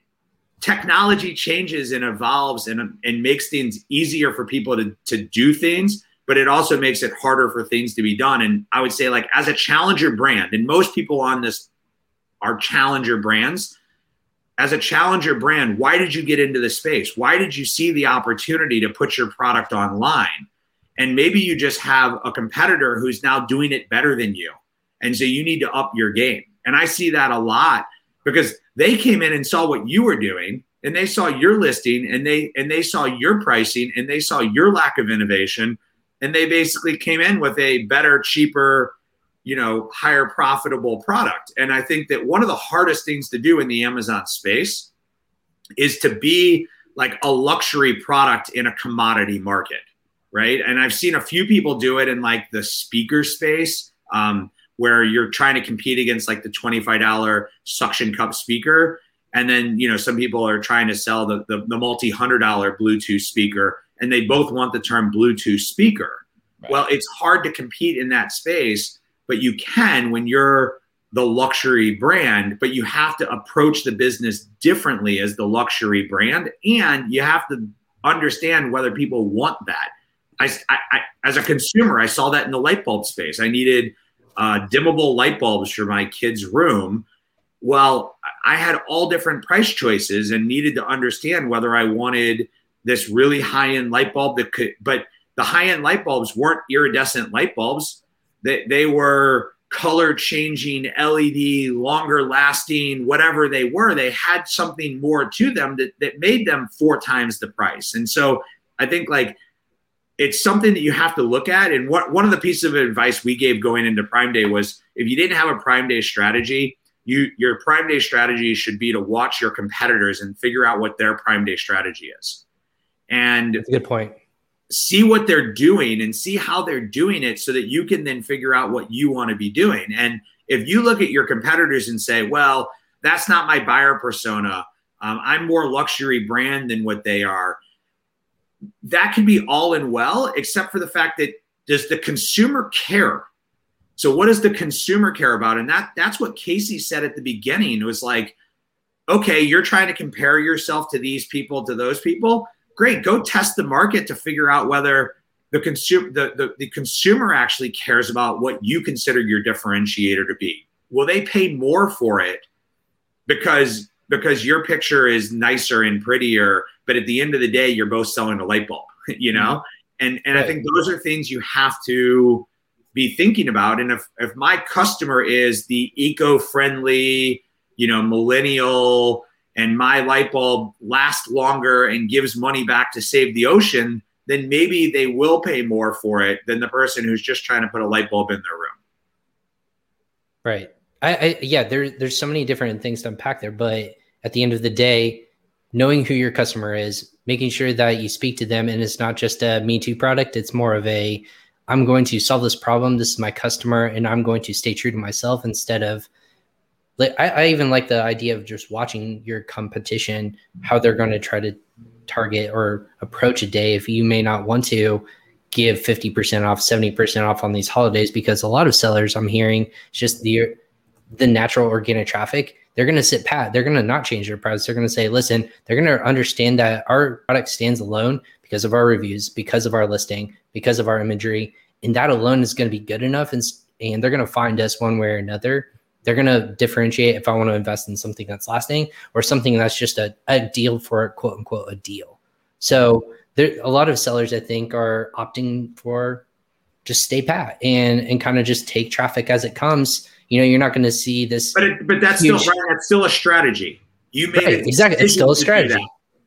technology changes and evolves and, and makes things easier for people to, to do things but it also makes it harder for things to be done and i would say like as a challenger brand and most people on this are challenger brands as a challenger brand why did you get into the space why did you see the opportunity to put your product online and maybe you just have a competitor who's now doing it better than you. And so you need to up your game. And i see that a lot because they came in and saw what you were doing and they saw your listing and they and they saw your pricing and they saw your lack of innovation. And they basically came in with a better cheaper you know higher profitable product. And i think that one of the hardest things to do in the amazon space is to be like a luxury product in a commodity market, right? And I've seen a few people do it in like the speaker space. Um, where you're trying to compete against like the $25 suction cup speaker and then you know some people are trying to sell the, the, the multi-hundred dollar bluetooth speaker and they both want the term bluetooth speaker right. well it's hard to compete in that space but you can when you're the luxury brand but you have to approach the business differently as the luxury brand and you have to understand whether people want that I, I, as a consumer i saw that in the light bulb space i needed uh, dimmable light bulbs for my kids room well, I had all different price choices and needed to understand whether I wanted this really high end light bulb that could, but the high end light bulbs weren't iridescent light bulbs. They, they were color changing, LED, longer lasting, whatever they were. They had something more to them that, that made them four times the price. And so I think like it's something that you have to look at. And what one of the pieces of advice we gave going into Prime Day was if you didn't have a Prime Day strategy, you your prime day strategy should be to watch your competitors and figure out what their prime day strategy is. And That's a good point. see what they're doing and see how they're doing it so that you can then figure out what you want to be doing. And if you look at your competitors and say well that's not my buyer persona. Um, i'm more luxury brand than what they are that can be all in well except for the fact that does the consumer care so what does the consumer care about? And that that's what Casey said at the beginning. It was like, okay, you're trying to compare yourself to these people, to those people. Great, go test the market to figure out whether the consumer the, the, the consumer actually cares about what you consider your differentiator to be. Will they pay more for it because because your picture is nicer and prettier, but at the end of the day, you're both selling a light bulb, you know? Mm-hmm. And and right. I think those are things you have to be thinking about. And if, if my customer is the eco-friendly, you know, millennial, and my light bulb lasts longer and gives money back to save the ocean, then maybe they will pay more for it than the person who's just trying to put a light bulb in their room. Right. I, I yeah, there, there's so many different things to unpack there, but at the end of the day, knowing who your customer is, making sure that you speak to them and it's not just a me too product, it's more of a I'm going to solve this problem. This is my customer, and I'm going to stay true to myself instead of. Like, I, I even like the idea of just watching your competition, how they're going to try to target or approach a day. If you may not want to give 50% off, 70% off on these holidays, because a lot of sellers I'm hearing just the the natural organic traffic they're going to sit pat. They're going to not change their price. They're going to say, listen, they're going to understand that our product stands alone because of our reviews, because of our listing, because of our imagery, and that alone is going to be good enough. And and they're going to find us one way or another. They're going to differentiate if I want to invest in something that's lasting or something that's just a, a deal for quote unquote a deal. So there a lot of sellers I think are opting for just stay pat and and kind of just take traffic as it comes. You know, you're not going to see this. But it, but that's huge, still right. That's still a strategy. You made right, exactly. It's still a strategy.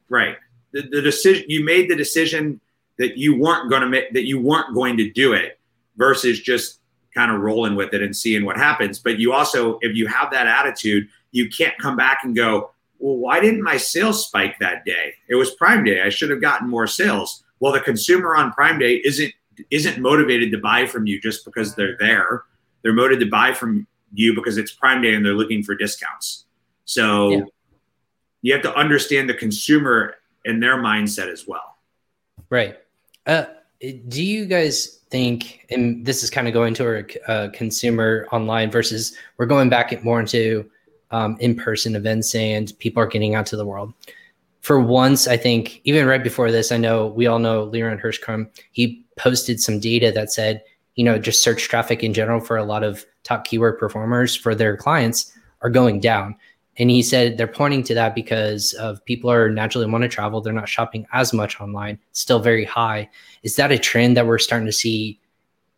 Right the, the decision you made the decision that you weren't going to make that you weren't going to do it versus just kind of rolling with it and seeing what happens but you also if you have that attitude you can't come back and go well why didn't my sales spike that day it was prime day i should have gotten more sales well the consumer on prime day isn't isn't motivated to buy from you just because they're there they're motivated to buy from you because it's prime day and they're looking for discounts so yeah. you have to understand the consumer and their mindset as well. Right. Uh, do you guys think, and this is kind of going to our uh, consumer online versus we're going back more into um, in-person events and people are getting out to the world. For once, I think even right before this, I know we all know Liran Hirschkorn. He posted some data that said, you know, just search traffic in general for a lot of top keyword performers for their clients are going down. And he said they're pointing to that because of people are naturally want to travel. They're not shopping as much online, still very high. Is that a trend that we're starting to see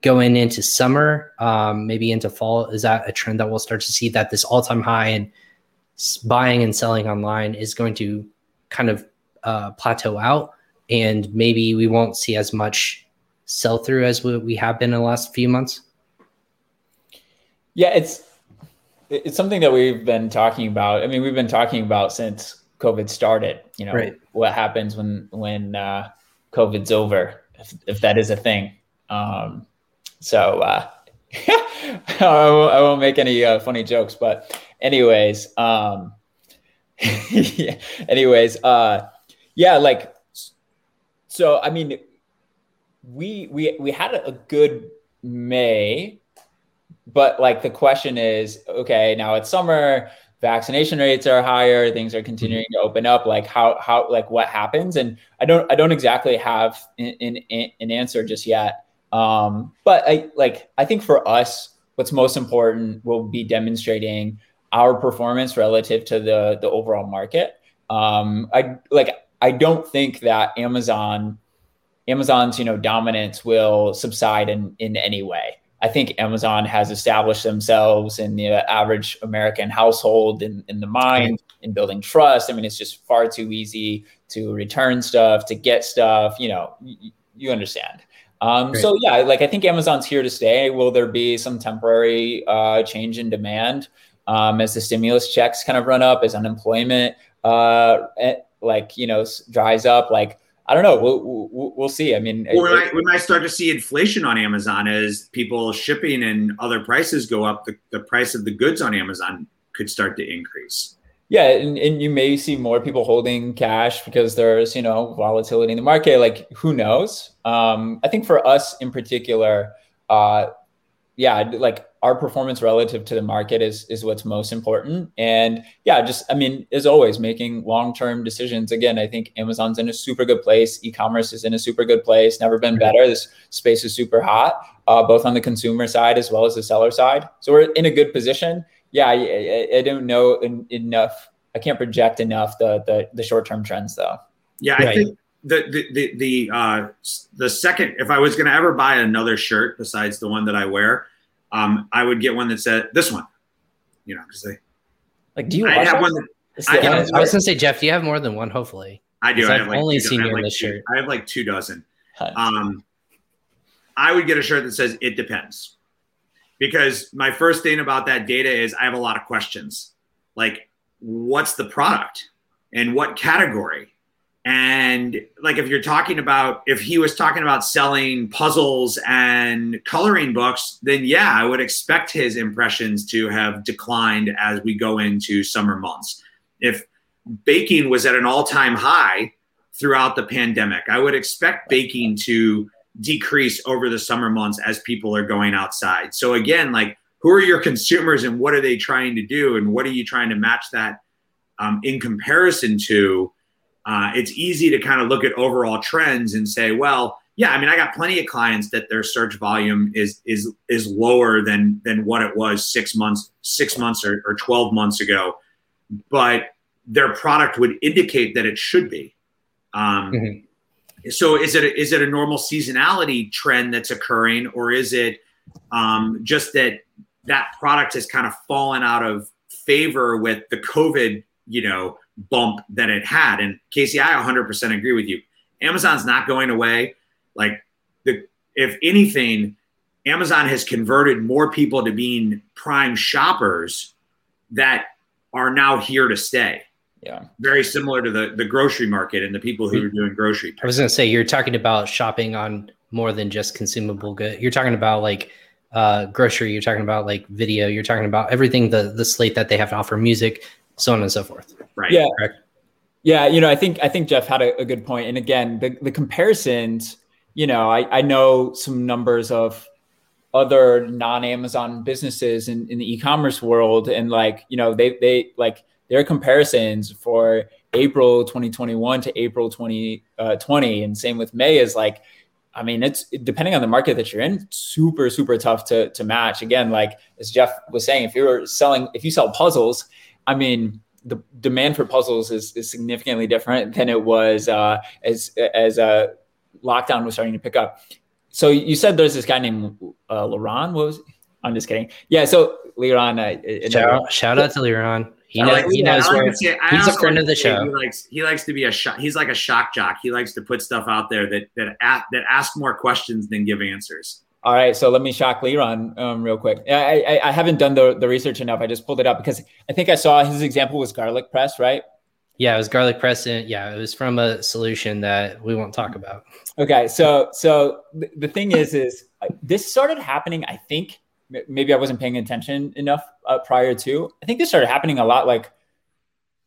going into summer, um, maybe into fall? Is that a trend that we'll start to see that this all time high and buying and selling online is going to kind of uh, plateau out? And maybe we won't see as much sell through as we have been in the last few months? Yeah, it's it's something that we've been talking about. I mean, we've been talking about since COVID started. You know, Right. what happens when when uh, COVID's over, if, if that is a thing. Um, so uh, I, won't, I won't make any uh, funny jokes, but anyways, um, yeah, anyways, uh, yeah, like so. I mean, we we we had a good May, but like the question is, okay, now it's summer, vaccination rates are higher, things are continuing to open up. Like how how like what happens? And I don't I don't exactly have an, an, an answer just yet. Um, but I like I think for us, what's most important will be demonstrating our performance relative to the the overall market. Um, I like I don't think that Amazon Amazon's you know dominance will subside in in any way. I think Amazon has established themselves in the average American household in, in the mind in building trust. I mean, it's just far too easy to return stuff, to get stuff. You know, you, you understand. Um, so yeah, like I think Amazon's here to stay. Will there be some temporary uh, change in demand um, as the stimulus checks kind of run up, as unemployment uh, like you know dries up? Like I don't know. We'll we'll, we'll see. I mean, well, we, might, we might start to see inflation on Amazon as people shipping and other prices go up. The, the price of the goods on Amazon could start to increase. Yeah, and, and you may see more people holding cash because there's you know volatility in the market. Like who knows? Um, I think for us in particular, uh, yeah, like our performance relative to the market is is what's most important. And yeah, just I mean, as always, making long term decisions. Again, I think Amazon's in a super good place. E-commerce is in a super good place. Never been better. This space is super hot, uh, both on the consumer side as well as the seller side. So we're in a good position yeah, I, I, I don't know en- enough. I can't project enough the the, the short term trends though. Yeah, I think the the the the, uh, the second if I was going to ever buy another shirt besides the one that I wear, um, I would get one that said this one. You know, because like, do you? I have one. That, I, I, I, was going to say, Jeff, do you have more than one? Hopefully, I do. I I've like only seen you like this two, shirt. I have like two dozen. Um, I would get a shirt that says "It depends." because my first thing about that data is I have a lot of questions. Like, what's the product and what category? And like, if you're talking about, if he was talking about selling puzzles and coloring books, then yeah, I would expect his impressions to have declined as we go into summer months. If baking was at an all time high throughout the pandemic, I would expect baking to decrease over the summer months as people are going outside. So again, like who are your consumers and what are they trying to do and what are you trying to match that um, in comparison to? Uh, it's easy to kind of look at overall trends and say, well, yeah, I mean, I got plenty of clients that their search volume is is is lower than than what it was six months six months or, or twelve months ago, but their product would indicate that it should be. Um, mm-hmm so is it a, is it a normal seasonality trend that's occurring or is it um, just that that product has kind of fallen out of favor with the covid you know bump that it had. And casey i 100% agree with you. Amazon's not going away. Like the if anything amazon has converted more people to being prime shoppers that are now here to stay. Yeah. Very similar to the the grocery market and the people who are doing grocery. I was going to say you're talking about shopping on more than just consumable good. You're talking about like uh grocery. You're talking about like video. You're talking about everything the the slate that they have to offer. Music so on and so forth. Right. Yeah. Correct. Yeah you know i think i think jeff had a, a good point. And again the, the comparisons you know I, I know some numbers of other non-amazon businesses in, in the e-commerce world. And like you know they they like their comparisons for April 2021 to April 2020, uh, and same with May is like, I mean, it's depending on the market that you're in, super, super tough to, to match. Again, like as Jeff was saying, if you're selling, if you sell puzzles, I mean, the demand for puzzles is, is significantly different than it was uh, as as uh, lockdown was starting to pick up. So you said there's this guy named uh, Laurent. What was? I'm just kidding. Yeah. So Liran, uh, shout, shout out to Liran. He, knows, like, he knows where say, he's a friend of the show. He likes he likes to be a shock. He's like a shock jock. He likes to put stuff out there that that that ask more questions than give answers. All right, so let me shock Liran um, real quick. I, I, I haven't done the, the research enough. I just pulled it up because I think I saw his example was garlic press, right? Yeah, it was garlic press. In, yeah, it was from a solution that we won't talk about. Okay, so so the thing is, is this started happening. I think maybe I wasn't paying attention enough uh, prior to. I think this started happening a lot like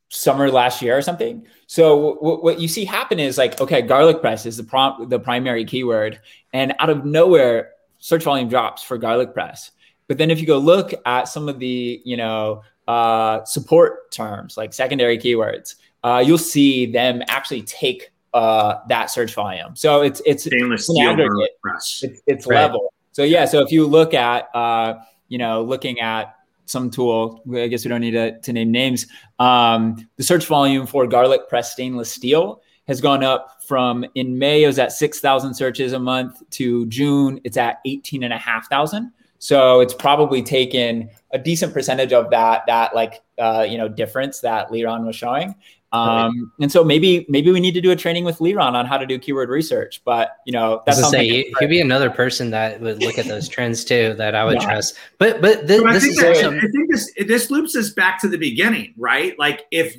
summer last year or something. So w- what you see happen is like, okay, garlic press is the prompt, the primary keyword, and out of nowhere, search volume drops for garlic press. But then if you go look at some of the, you know, uh, support terms like secondary keywords, uh, you'll see them actually take uh, that search volume. So it's it's stainless steel press. It's, it's right. level. So yeah, so if you look at uh, you know looking at some tool, I guess we don't need to, to name names. Um, the search volume for garlic press stainless steel has gone up from in May it was at six thousand searches a month to June it's at eighteen and a half thousand. So it's probably taken a decent percentage of that that like uh, you know difference that Liran was showing. Um, right. And so maybe maybe we need to do a training with Liran on how to do keyword research. But you know, that's say he, would be another person that would look at those trends too that I would yeah. trust. But but th- this is that, I think this this loops us back to the beginning, right? Like if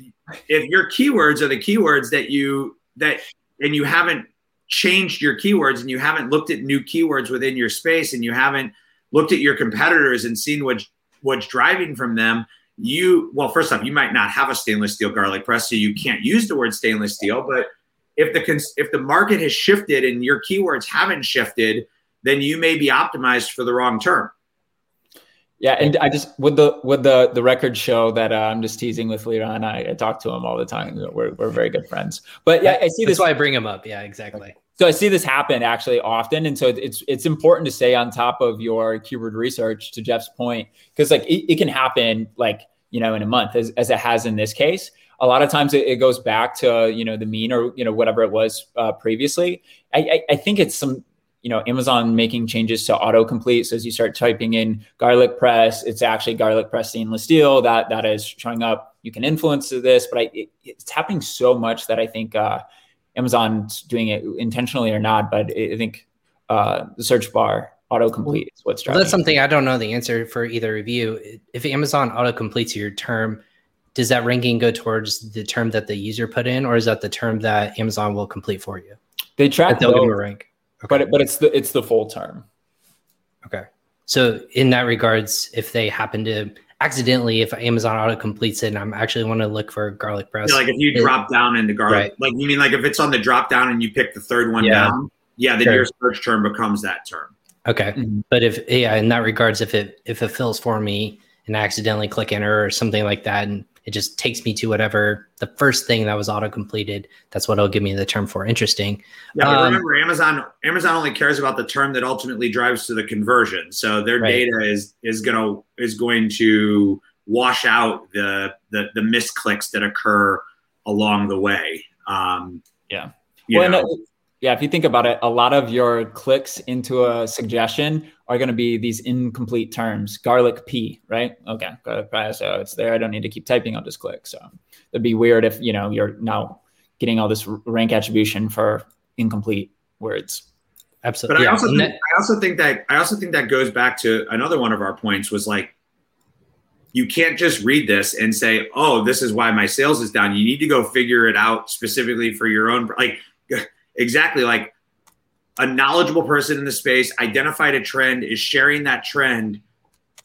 if your keywords are the keywords that you that and you haven't changed your keywords and you haven't looked at new keywords within your space and you haven't looked at your competitors and seen what's what's driving from them you well first off you might not have a stainless steel garlic press so you can't use the word stainless steel but if the if the market has shifted and your keywords haven't shifted then you may be optimized for the wrong term. Yeah and i just would the would the the record show that uh, i'm just teasing with Liran I, I talk to him all the time we're, we're very good friends. But yeah i see this that's why i bring him up. Yeah exactly so I see this happen actually often, and so it's it's important to stay on top of your keyword research. To Jeff's point, because like it, it, can happen like you know in a month, as, as it has in this case. A lot of times it, it goes back to you know the mean or you know whatever it was uh, previously. I, I, I think it's some you know Amazon making changes to autocomplete. So as you start typing in garlic press, it's actually garlic press stainless steel that that is showing up. You can influence this, but I, it, it's happening so much that I think. Uh, Amazon's doing it intentionally or not, but I think uh, the search bar autocomplete is what's driving. Well, that's something I don't know the answer for either of you. If Amazon autocompletes your term, does that ranking go towards the term that the user put in, or is that the term that Amazon will complete for you? They track they'll give a rank, okay. but it, but it's the it's the full term. Okay, so in that regards, if they happen to accidentally if Amazon auto completes it and I'm actually want to look for garlic press. Yeah, like if you it, drop down into garlic, right. like you mean like if it's on the drop down and you pick the third one yeah. down, yeah, then sure. your search term becomes that term. Okay. Mm-hmm. But if yeah, in that regards, if it if it fills for me and I accidentally click enter or something like that and it just takes me to whatever the first thing that was auto completed. That's what it'll give me the term for. Interesting. Yeah, um, remember, Amazon Amazon only cares about the term that ultimately drives to the conversion. So their right. data is is gonna is going to wash out the the, the misclicks that occur along the way. Um, yeah. well, yeah, if you think about it, a lot of your clicks into a suggestion are going to be these incomplete terms. Garlic pea, right? Okay, garlic pie. So it's there. I don't need to keep typing. I'll just click. So it'd be weird if you know you're now getting all this rank attribution for incomplete words. Absolutely. But I also think, I also think that I also think that goes back to another one of our points was like you can't just read this and say, "Oh, this is why my sales is down." You need to go figure it out specifically for your own like exactly like a knowledgeable person in the space identified a trend is sharing that trend.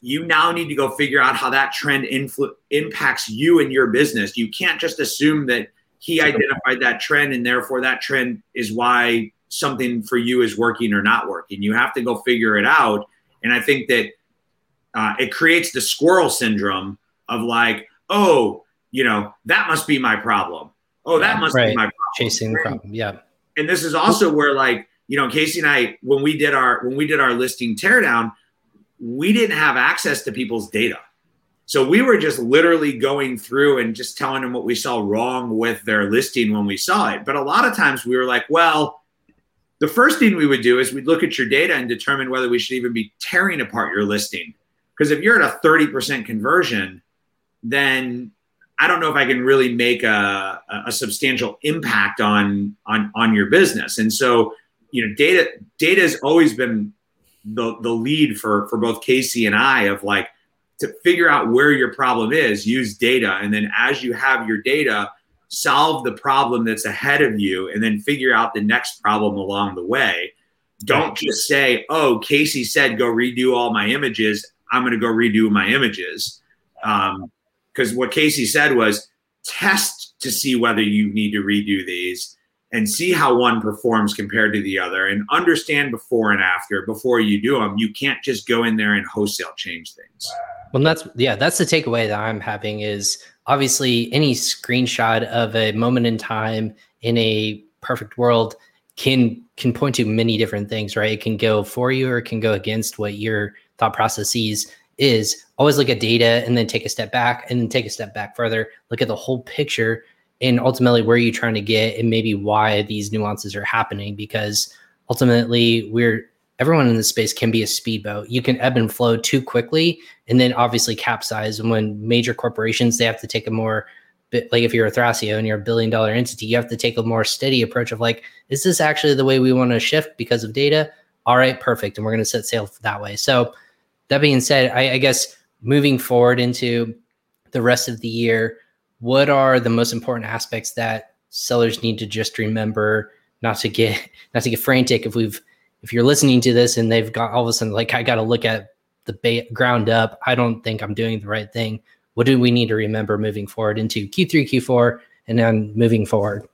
You now need to go figure out how that trend influ- impacts you and your business. You can't just assume that he identified that trend and therefore that trend is why something for you is working or not working. You have to go figure it out. And i think that uh, it creates the squirrel syndrome of like oh you know that must be my problem. Oh that must right. be my problem. Chasing the problem. Yeah and this is also where like you know casey and i when we did our when we did our listing teardown we didn't have access to people's data. So we were just literally going through and just telling them what we saw wrong with their listing when we saw it. But a lot of times we were like well the first thing we would do is we'd look at your data and determine whether we should even be tearing apart your listing. Because if you're at a 30% conversion then I don't know if I can really make a, a substantial impact on on on your business. And so, you know, data data has always been the the lead for for both Casey and I of like to figure out where your problem is, use data, and then as you have your data, solve the problem that's ahead of you and then figure out the next problem along the way. Don't just say, oh, Casey said go redo all my images. I'm going to go redo my images. Um, Because what Casey said was test to see whether you need to redo these and see how one performs compared to the other and understand before and after before you do them. You can't just go in there and wholesale change things. Well, that's yeah, that's the takeaway that I'm having is obviously any screenshot of a moment in time in a perfect world can can point to many different things, right? It can go for you or it can go against what your thought processes is. Is always look at data and then take a step back and then take a step back further. Look at the whole picture and ultimately where you're you trying to get and maybe why these nuances are happening because ultimately we're everyone in this space can be a speedboat. You can ebb and flow too quickly and then obviously capsize. And when major corporations, they have to take a more like if you're a Thrasio and you're a billion dollar entity, you have to take a more steady approach of like, is this actually the way we want to shift because of data? All right, perfect. And we're going to set sail that way. So that being said, I, I guess moving forward into the rest of the year, what are the most important aspects that sellers need to just remember not to get not to get frantic if we've if you're listening to this and they've got all of a sudden like I got to look at the ba- ground up. I don't think I'm doing the right thing. What do we need to remember moving forward into Q3, Q4, and then moving forward?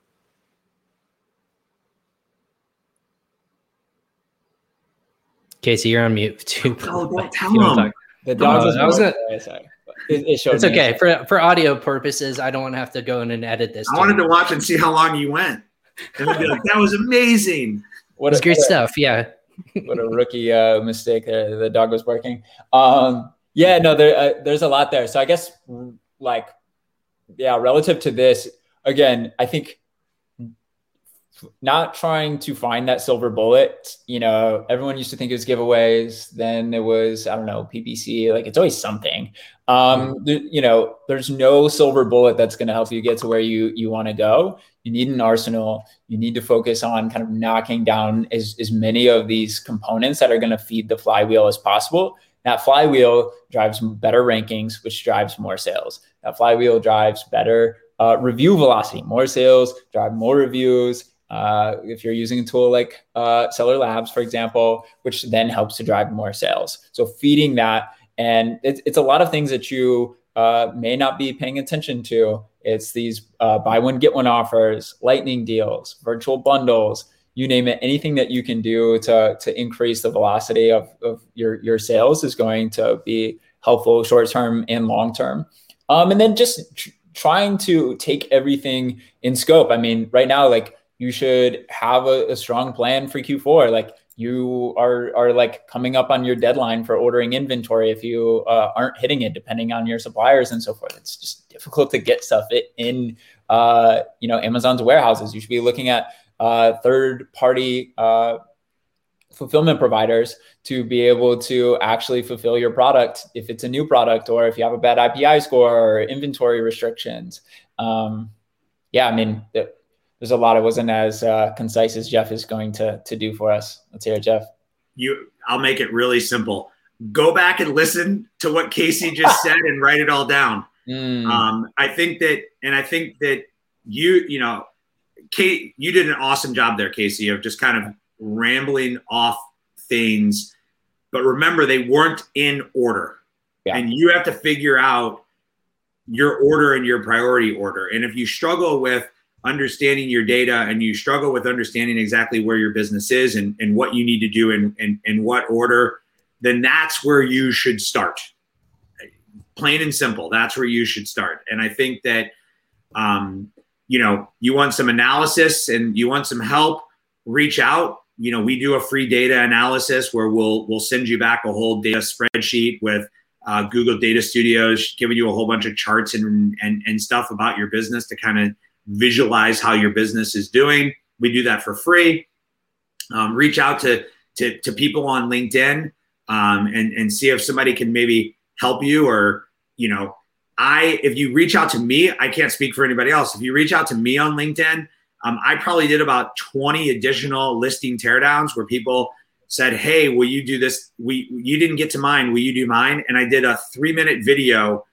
Casey, you're on mute too. Oh, don't tell them. The dogs. I was gonna. Sorry. It, it it's okay for for audio purposes. I don't want to have to go in and edit this. I wanted to watch and see how long you went, and be like, "That was amazing." What it's great what stuff. A, yeah. what a rookie uh, mistake there. The dog was barking. Um, yeah, no, there, uh, there's a lot there. So I guess like, yeah, relative to this, again, I think not trying to find that silver bullet. You know, everyone used to think it was giveaways. Then it was, I don't know, PPC. Like it's always something. Um, mm-hmm. th- you know, there's no silver bullet that's going to help you get to where you you want to go. You need an arsenal. You need to focus on kind of knocking down as, as many of these components that are going to feed the flywheel as possible. That flywheel drives better rankings, which drives more sales. That flywheel drives better uh, review velocity, more sales, drive more reviews, uh, if you're using a tool like uh, Seller Labs, for example, which then helps to drive more sales. So feeding that, and it's, it's a lot of things that you uh, may not be paying attention to. It's these uh, buy one get one offers, lightning deals, virtual bundles, you name it. Anything that you can do to to increase the velocity of, of your your sales is going to be helpful short term and long term. Um, and then just tr- trying to take everything in scope. I mean, right now, like you should have a, a, strong plan for Q4. Like you are are like coming up on your deadline for ordering inventory if you uh, aren't hitting it, depending on your suppliers and so forth. It's just difficult to get stuff in uh, you know Amazon's warehouses. You should be looking at uh, third party uh, fulfillment providers to be able to actually fulfill your product if it's a new product or if you have a bad IPI score or inventory restrictions. Um, yeah, I mean, there's a lot. It wasn't as uh, concise as Jeff is going to to do for us. Let's hear it, Jeff. You, I'll make it really simple. Go back and listen to what Casey just said and write it all down. Mm. Um, I think that, and I think that you, you know, Kate, you did an awesome job there, Casey, of just kind of rambling off things. But remember, they weren't in order, yeah. and you have to figure out your order and your priority order. And if you struggle with understanding your data and you struggle with understanding exactly where your business is and, and what you need to do and in, in what order, then that's where you should start. Plain and simple, that's where you should start. And I think that, um, you know, you want some analysis and you want some help, reach out. You know, we do a free data analysis where we'll we'll send you back a whole data spreadsheet with uh, Google Data Studios, giving you a whole bunch of charts and, and and stuff about your business to kind of visualize how your business is doing. We do that for free. Um, reach out to, to, to people on LinkedIn um, and, and see if somebody can maybe help you or, you know, I, if you reach out to me, I can't speak for anybody else. If you reach out to me on LinkedIn, um, I probably did about 20 additional listing teardowns where people said, Hey, will you do this? We, you didn't get to mine. Will you do mine? And I did a three minute video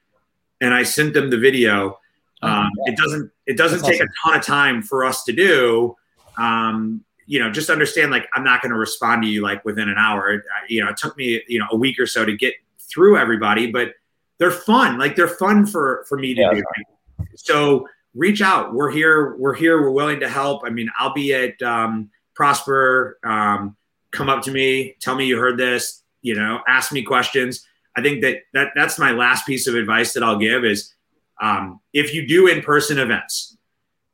and I sent them the video Um, yeah. It doesn't it doesn't That's take awesome. a ton of time for us to do. Um, you know, just understand like I'm not going to respond to you like within an hour. You know, it took me you know a week or so to get through everybody, but they're fun. Like they're fun for for me to yeah, do. So reach out. We're here. We're here. We're willing to help. I mean, I'll be at um, Prosper. Um, come up to me, tell me you heard this. You know, ask me questions. I think that that that's my last piece of advice that I'll give is um, if you do in person events,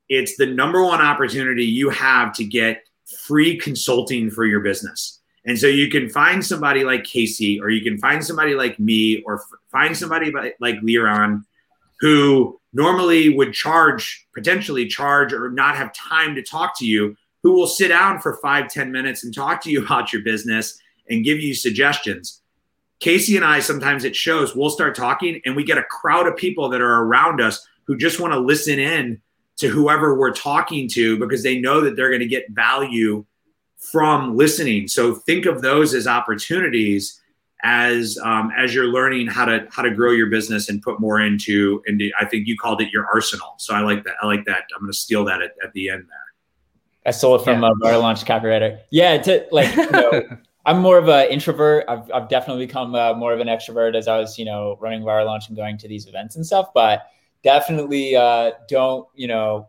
it's the number one opportunity you have to get free consulting for your business. And so you can find somebody like Casey, or you can find somebody like me, or f- find somebody like Liran who normally would charge, potentially charge, or not have time to talk to you, who will sit down for five, ten minutes and talk to you about your business and give you suggestions. Casey and I sometimes it shows we'll start talking and we get a crowd of people that are around us who just want to listen in to whoever we're talking to because they know that they're going to get value from listening. So think of those as opportunities as um, as you're learning how to how to grow your business and put more into into. I think you called it your arsenal. So I like that. I like that. I'm going to steal that at, at the end there. I stole it from yeah. a launch copywriter. Yeah, to like you know, I'm more of an introvert. I've, I've definitely become uh, more of an extrovert as I was, you know, running Viral Launch and going to these events and stuff. But definitely uh, don't, you know,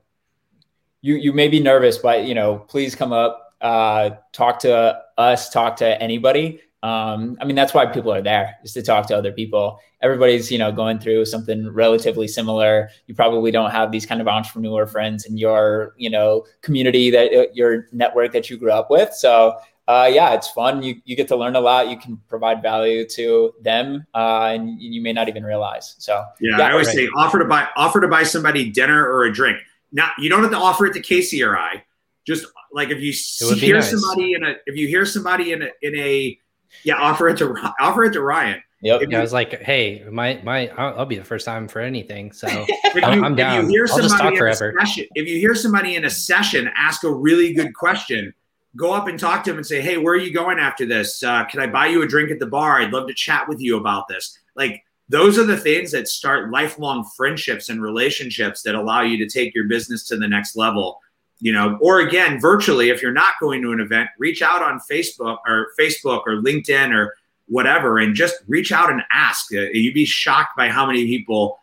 you you may be nervous, but you know, please come up, uh, talk to us, talk to anybody. Um, I mean, that's why people are there is to talk to other people. Everybody's, you know, going through something relatively similar. You probably don't have these kind of entrepreneur friends in your, you know, community that uh, your network that you grew up with. So uh, yeah, it's fun. You, you get to learn a lot. You can provide value to them, uh, and you may not even realize. So yeah, yeah I always right. say offer to buy offer to buy somebody dinner or a drink. Now you don't have to offer it to Casey or I. Just like if you see, hear nice. somebody in a if you hear somebody in a in a yeah offer it to offer it to Ryan. Yep. Yeah, I was like, hey, my my, I'll, I'll be the first time for anything, so I'm, I'm, down. I'll just talk forever. Session, if you hear somebody in a session ask a really good question, go up and talk to them and say, hey, where are you going after this? Uh, can I buy you a drink at the bar? I'd love to chat with you about this. Like, those are the things that start lifelong friendships and relationships that allow you to take your business to the next level. You know, or again, virtually, if you're not going to an event, reach out on Facebook or Facebook or LinkedIn or whatever and just reach out and ask. Uh, you'd be shocked by how many people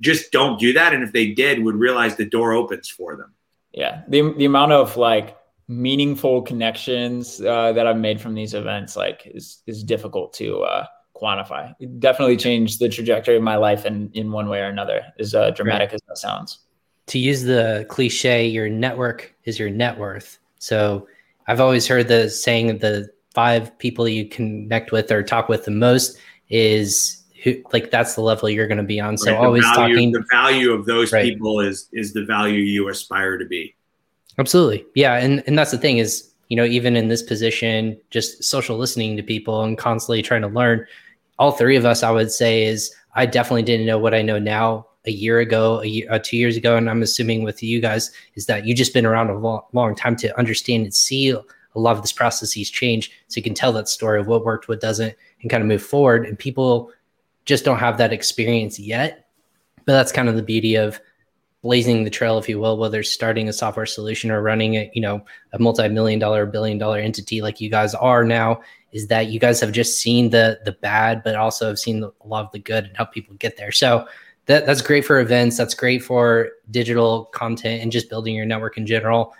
just don't do that. And if they did, would realize the door opens for them. Yeah. The, the amount of like meaningful connections uh, that I've made from these events like is is difficult to uh, quantify. It definitely changed the trajectory of my life in in one way or another. As uh, dramatic right. as that sounds. To use the cliche, your network is your net worth. So I've always heard the saying the five people you connect with or talk with the most is who like that's the level you're going to be on. So right, always value, talking the value of those right. people is is the value you aspire to be. Absolutely. Yeah. And, and that's the thing is, you know, even in this position, just social listening to people and constantly trying to learn, all three of us, I would say, is I definitely didn't know what I know now a year ago, a year, uh, two years ago. And I'm assuming with you guys is that you just been around a long, long time to understand and see a lot of this processes change. So you can tell that story of what worked, what doesn't, and kind of move forward. And people just don't have that experience yet. But that's kind of the beauty of blazing the trail, if you will, whether starting a software solution or running a, you know, a multi-million dollar, billion dollar entity like you guys are now, is that you guys have just seen the the bad, but also have seen the, a lot of the good and help people get there. So that that's great for events. That's great for digital content and just building your network in general.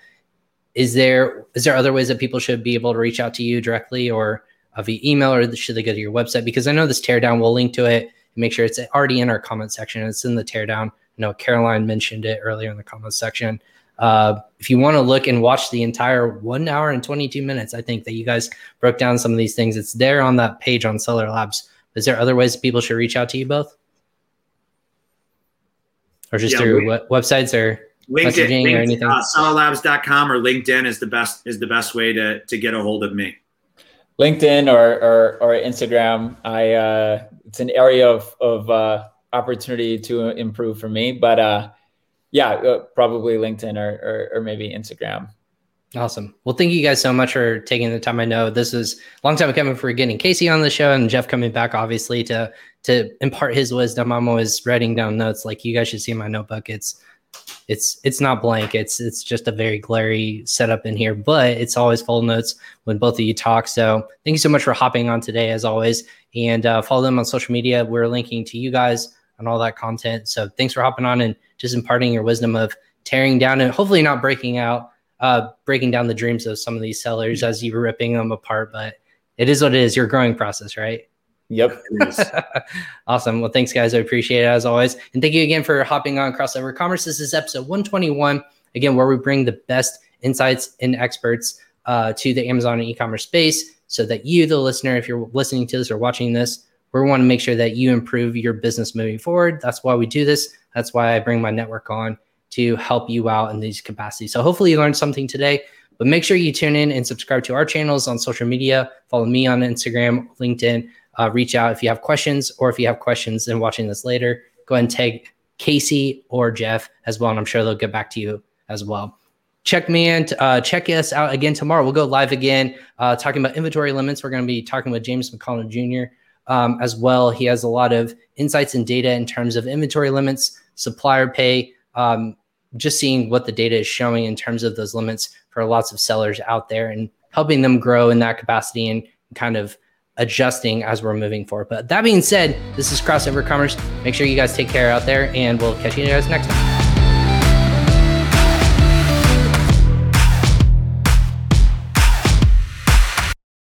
Is there is there other ways that people should be able to reach out to you directly or via email or should they go to your website? Because I know this teardown, we'll link to it. Make sure it's already in our comment section. It's in the teardown know Caroline mentioned it earlier in the comments section. Uh, if you want to look and watch the entire one hour and 22 minutes, I think that you guys broke down some of these things. It's there on that page on Seller Labs. Is there other ways people should reach out to you both? Or just yeah, through we, websites or LinkedIn, messaging or anything? Uh, sellerlabs.com or LinkedIn is the best is the best way to to get a hold of me. LinkedIn or or, or Instagram. I uh, it's an area of of uh, opportunity to improve for me. But uh, yeah, uh, probably LinkedIn or, or, or maybe Instagram. Awesome. Well, thank you guys so much for taking the time. I know this is a long time coming for getting Casey on the show and Jeff coming back, obviously, to to impart his wisdom. I'm always writing down notes. Like you guys should see my notebook. It's it's it's not blank. It's it's just a very glary setup in here, but it's always full notes when both of you talk. So thank you so much for hopping on today, as always, and uh, follow them on social media. We're linking to you guys on all that content. So thanks for hopping on and just imparting your wisdom of tearing down and hopefully not breaking out, uh, breaking down the dreams of some of these sellers as you were ripping them apart. But it is what it is. Your growing process, right? Yep. awesome. Well, thanks, guys. I appreciate it as always. And thank you again for hopping on Crossover Commerce. This is episode 121, again, where we bring the best insights and experts uh, to the Amazon and e commerce space so that you, the listener, if you're listening to this or watching this, we want to make sure that you improve your business moving forward. That's why we do this. That's why I bring my network on to help you out in these capacities. So hopefully you learned something today. But make sure you tune in and subscribe to our channels on social media. Follow me on Instagram, LinkedIn. Uh, reach out if you have questions, or if you have questions and watching this later, go ahead and tag Casey or Jeff as well, and I'm sure they'll get back to you as well. Check me and uh, check us out again tomorrow. We'll go live again uh, talking about inventory limits. We're going to be talking with James McConnell Jr. Um, as well. He has a lot of insights and data in terms of inventory limits, supplier pay, um, just seeing what the data is showing in terms of those limits for lots of sellers out there and helping them grow in that capacity and kind of adjusting as we're moving forward. But that being said, this is Crossover Commerce. Make sure you guys take care out there, and we'll catch you guys next time.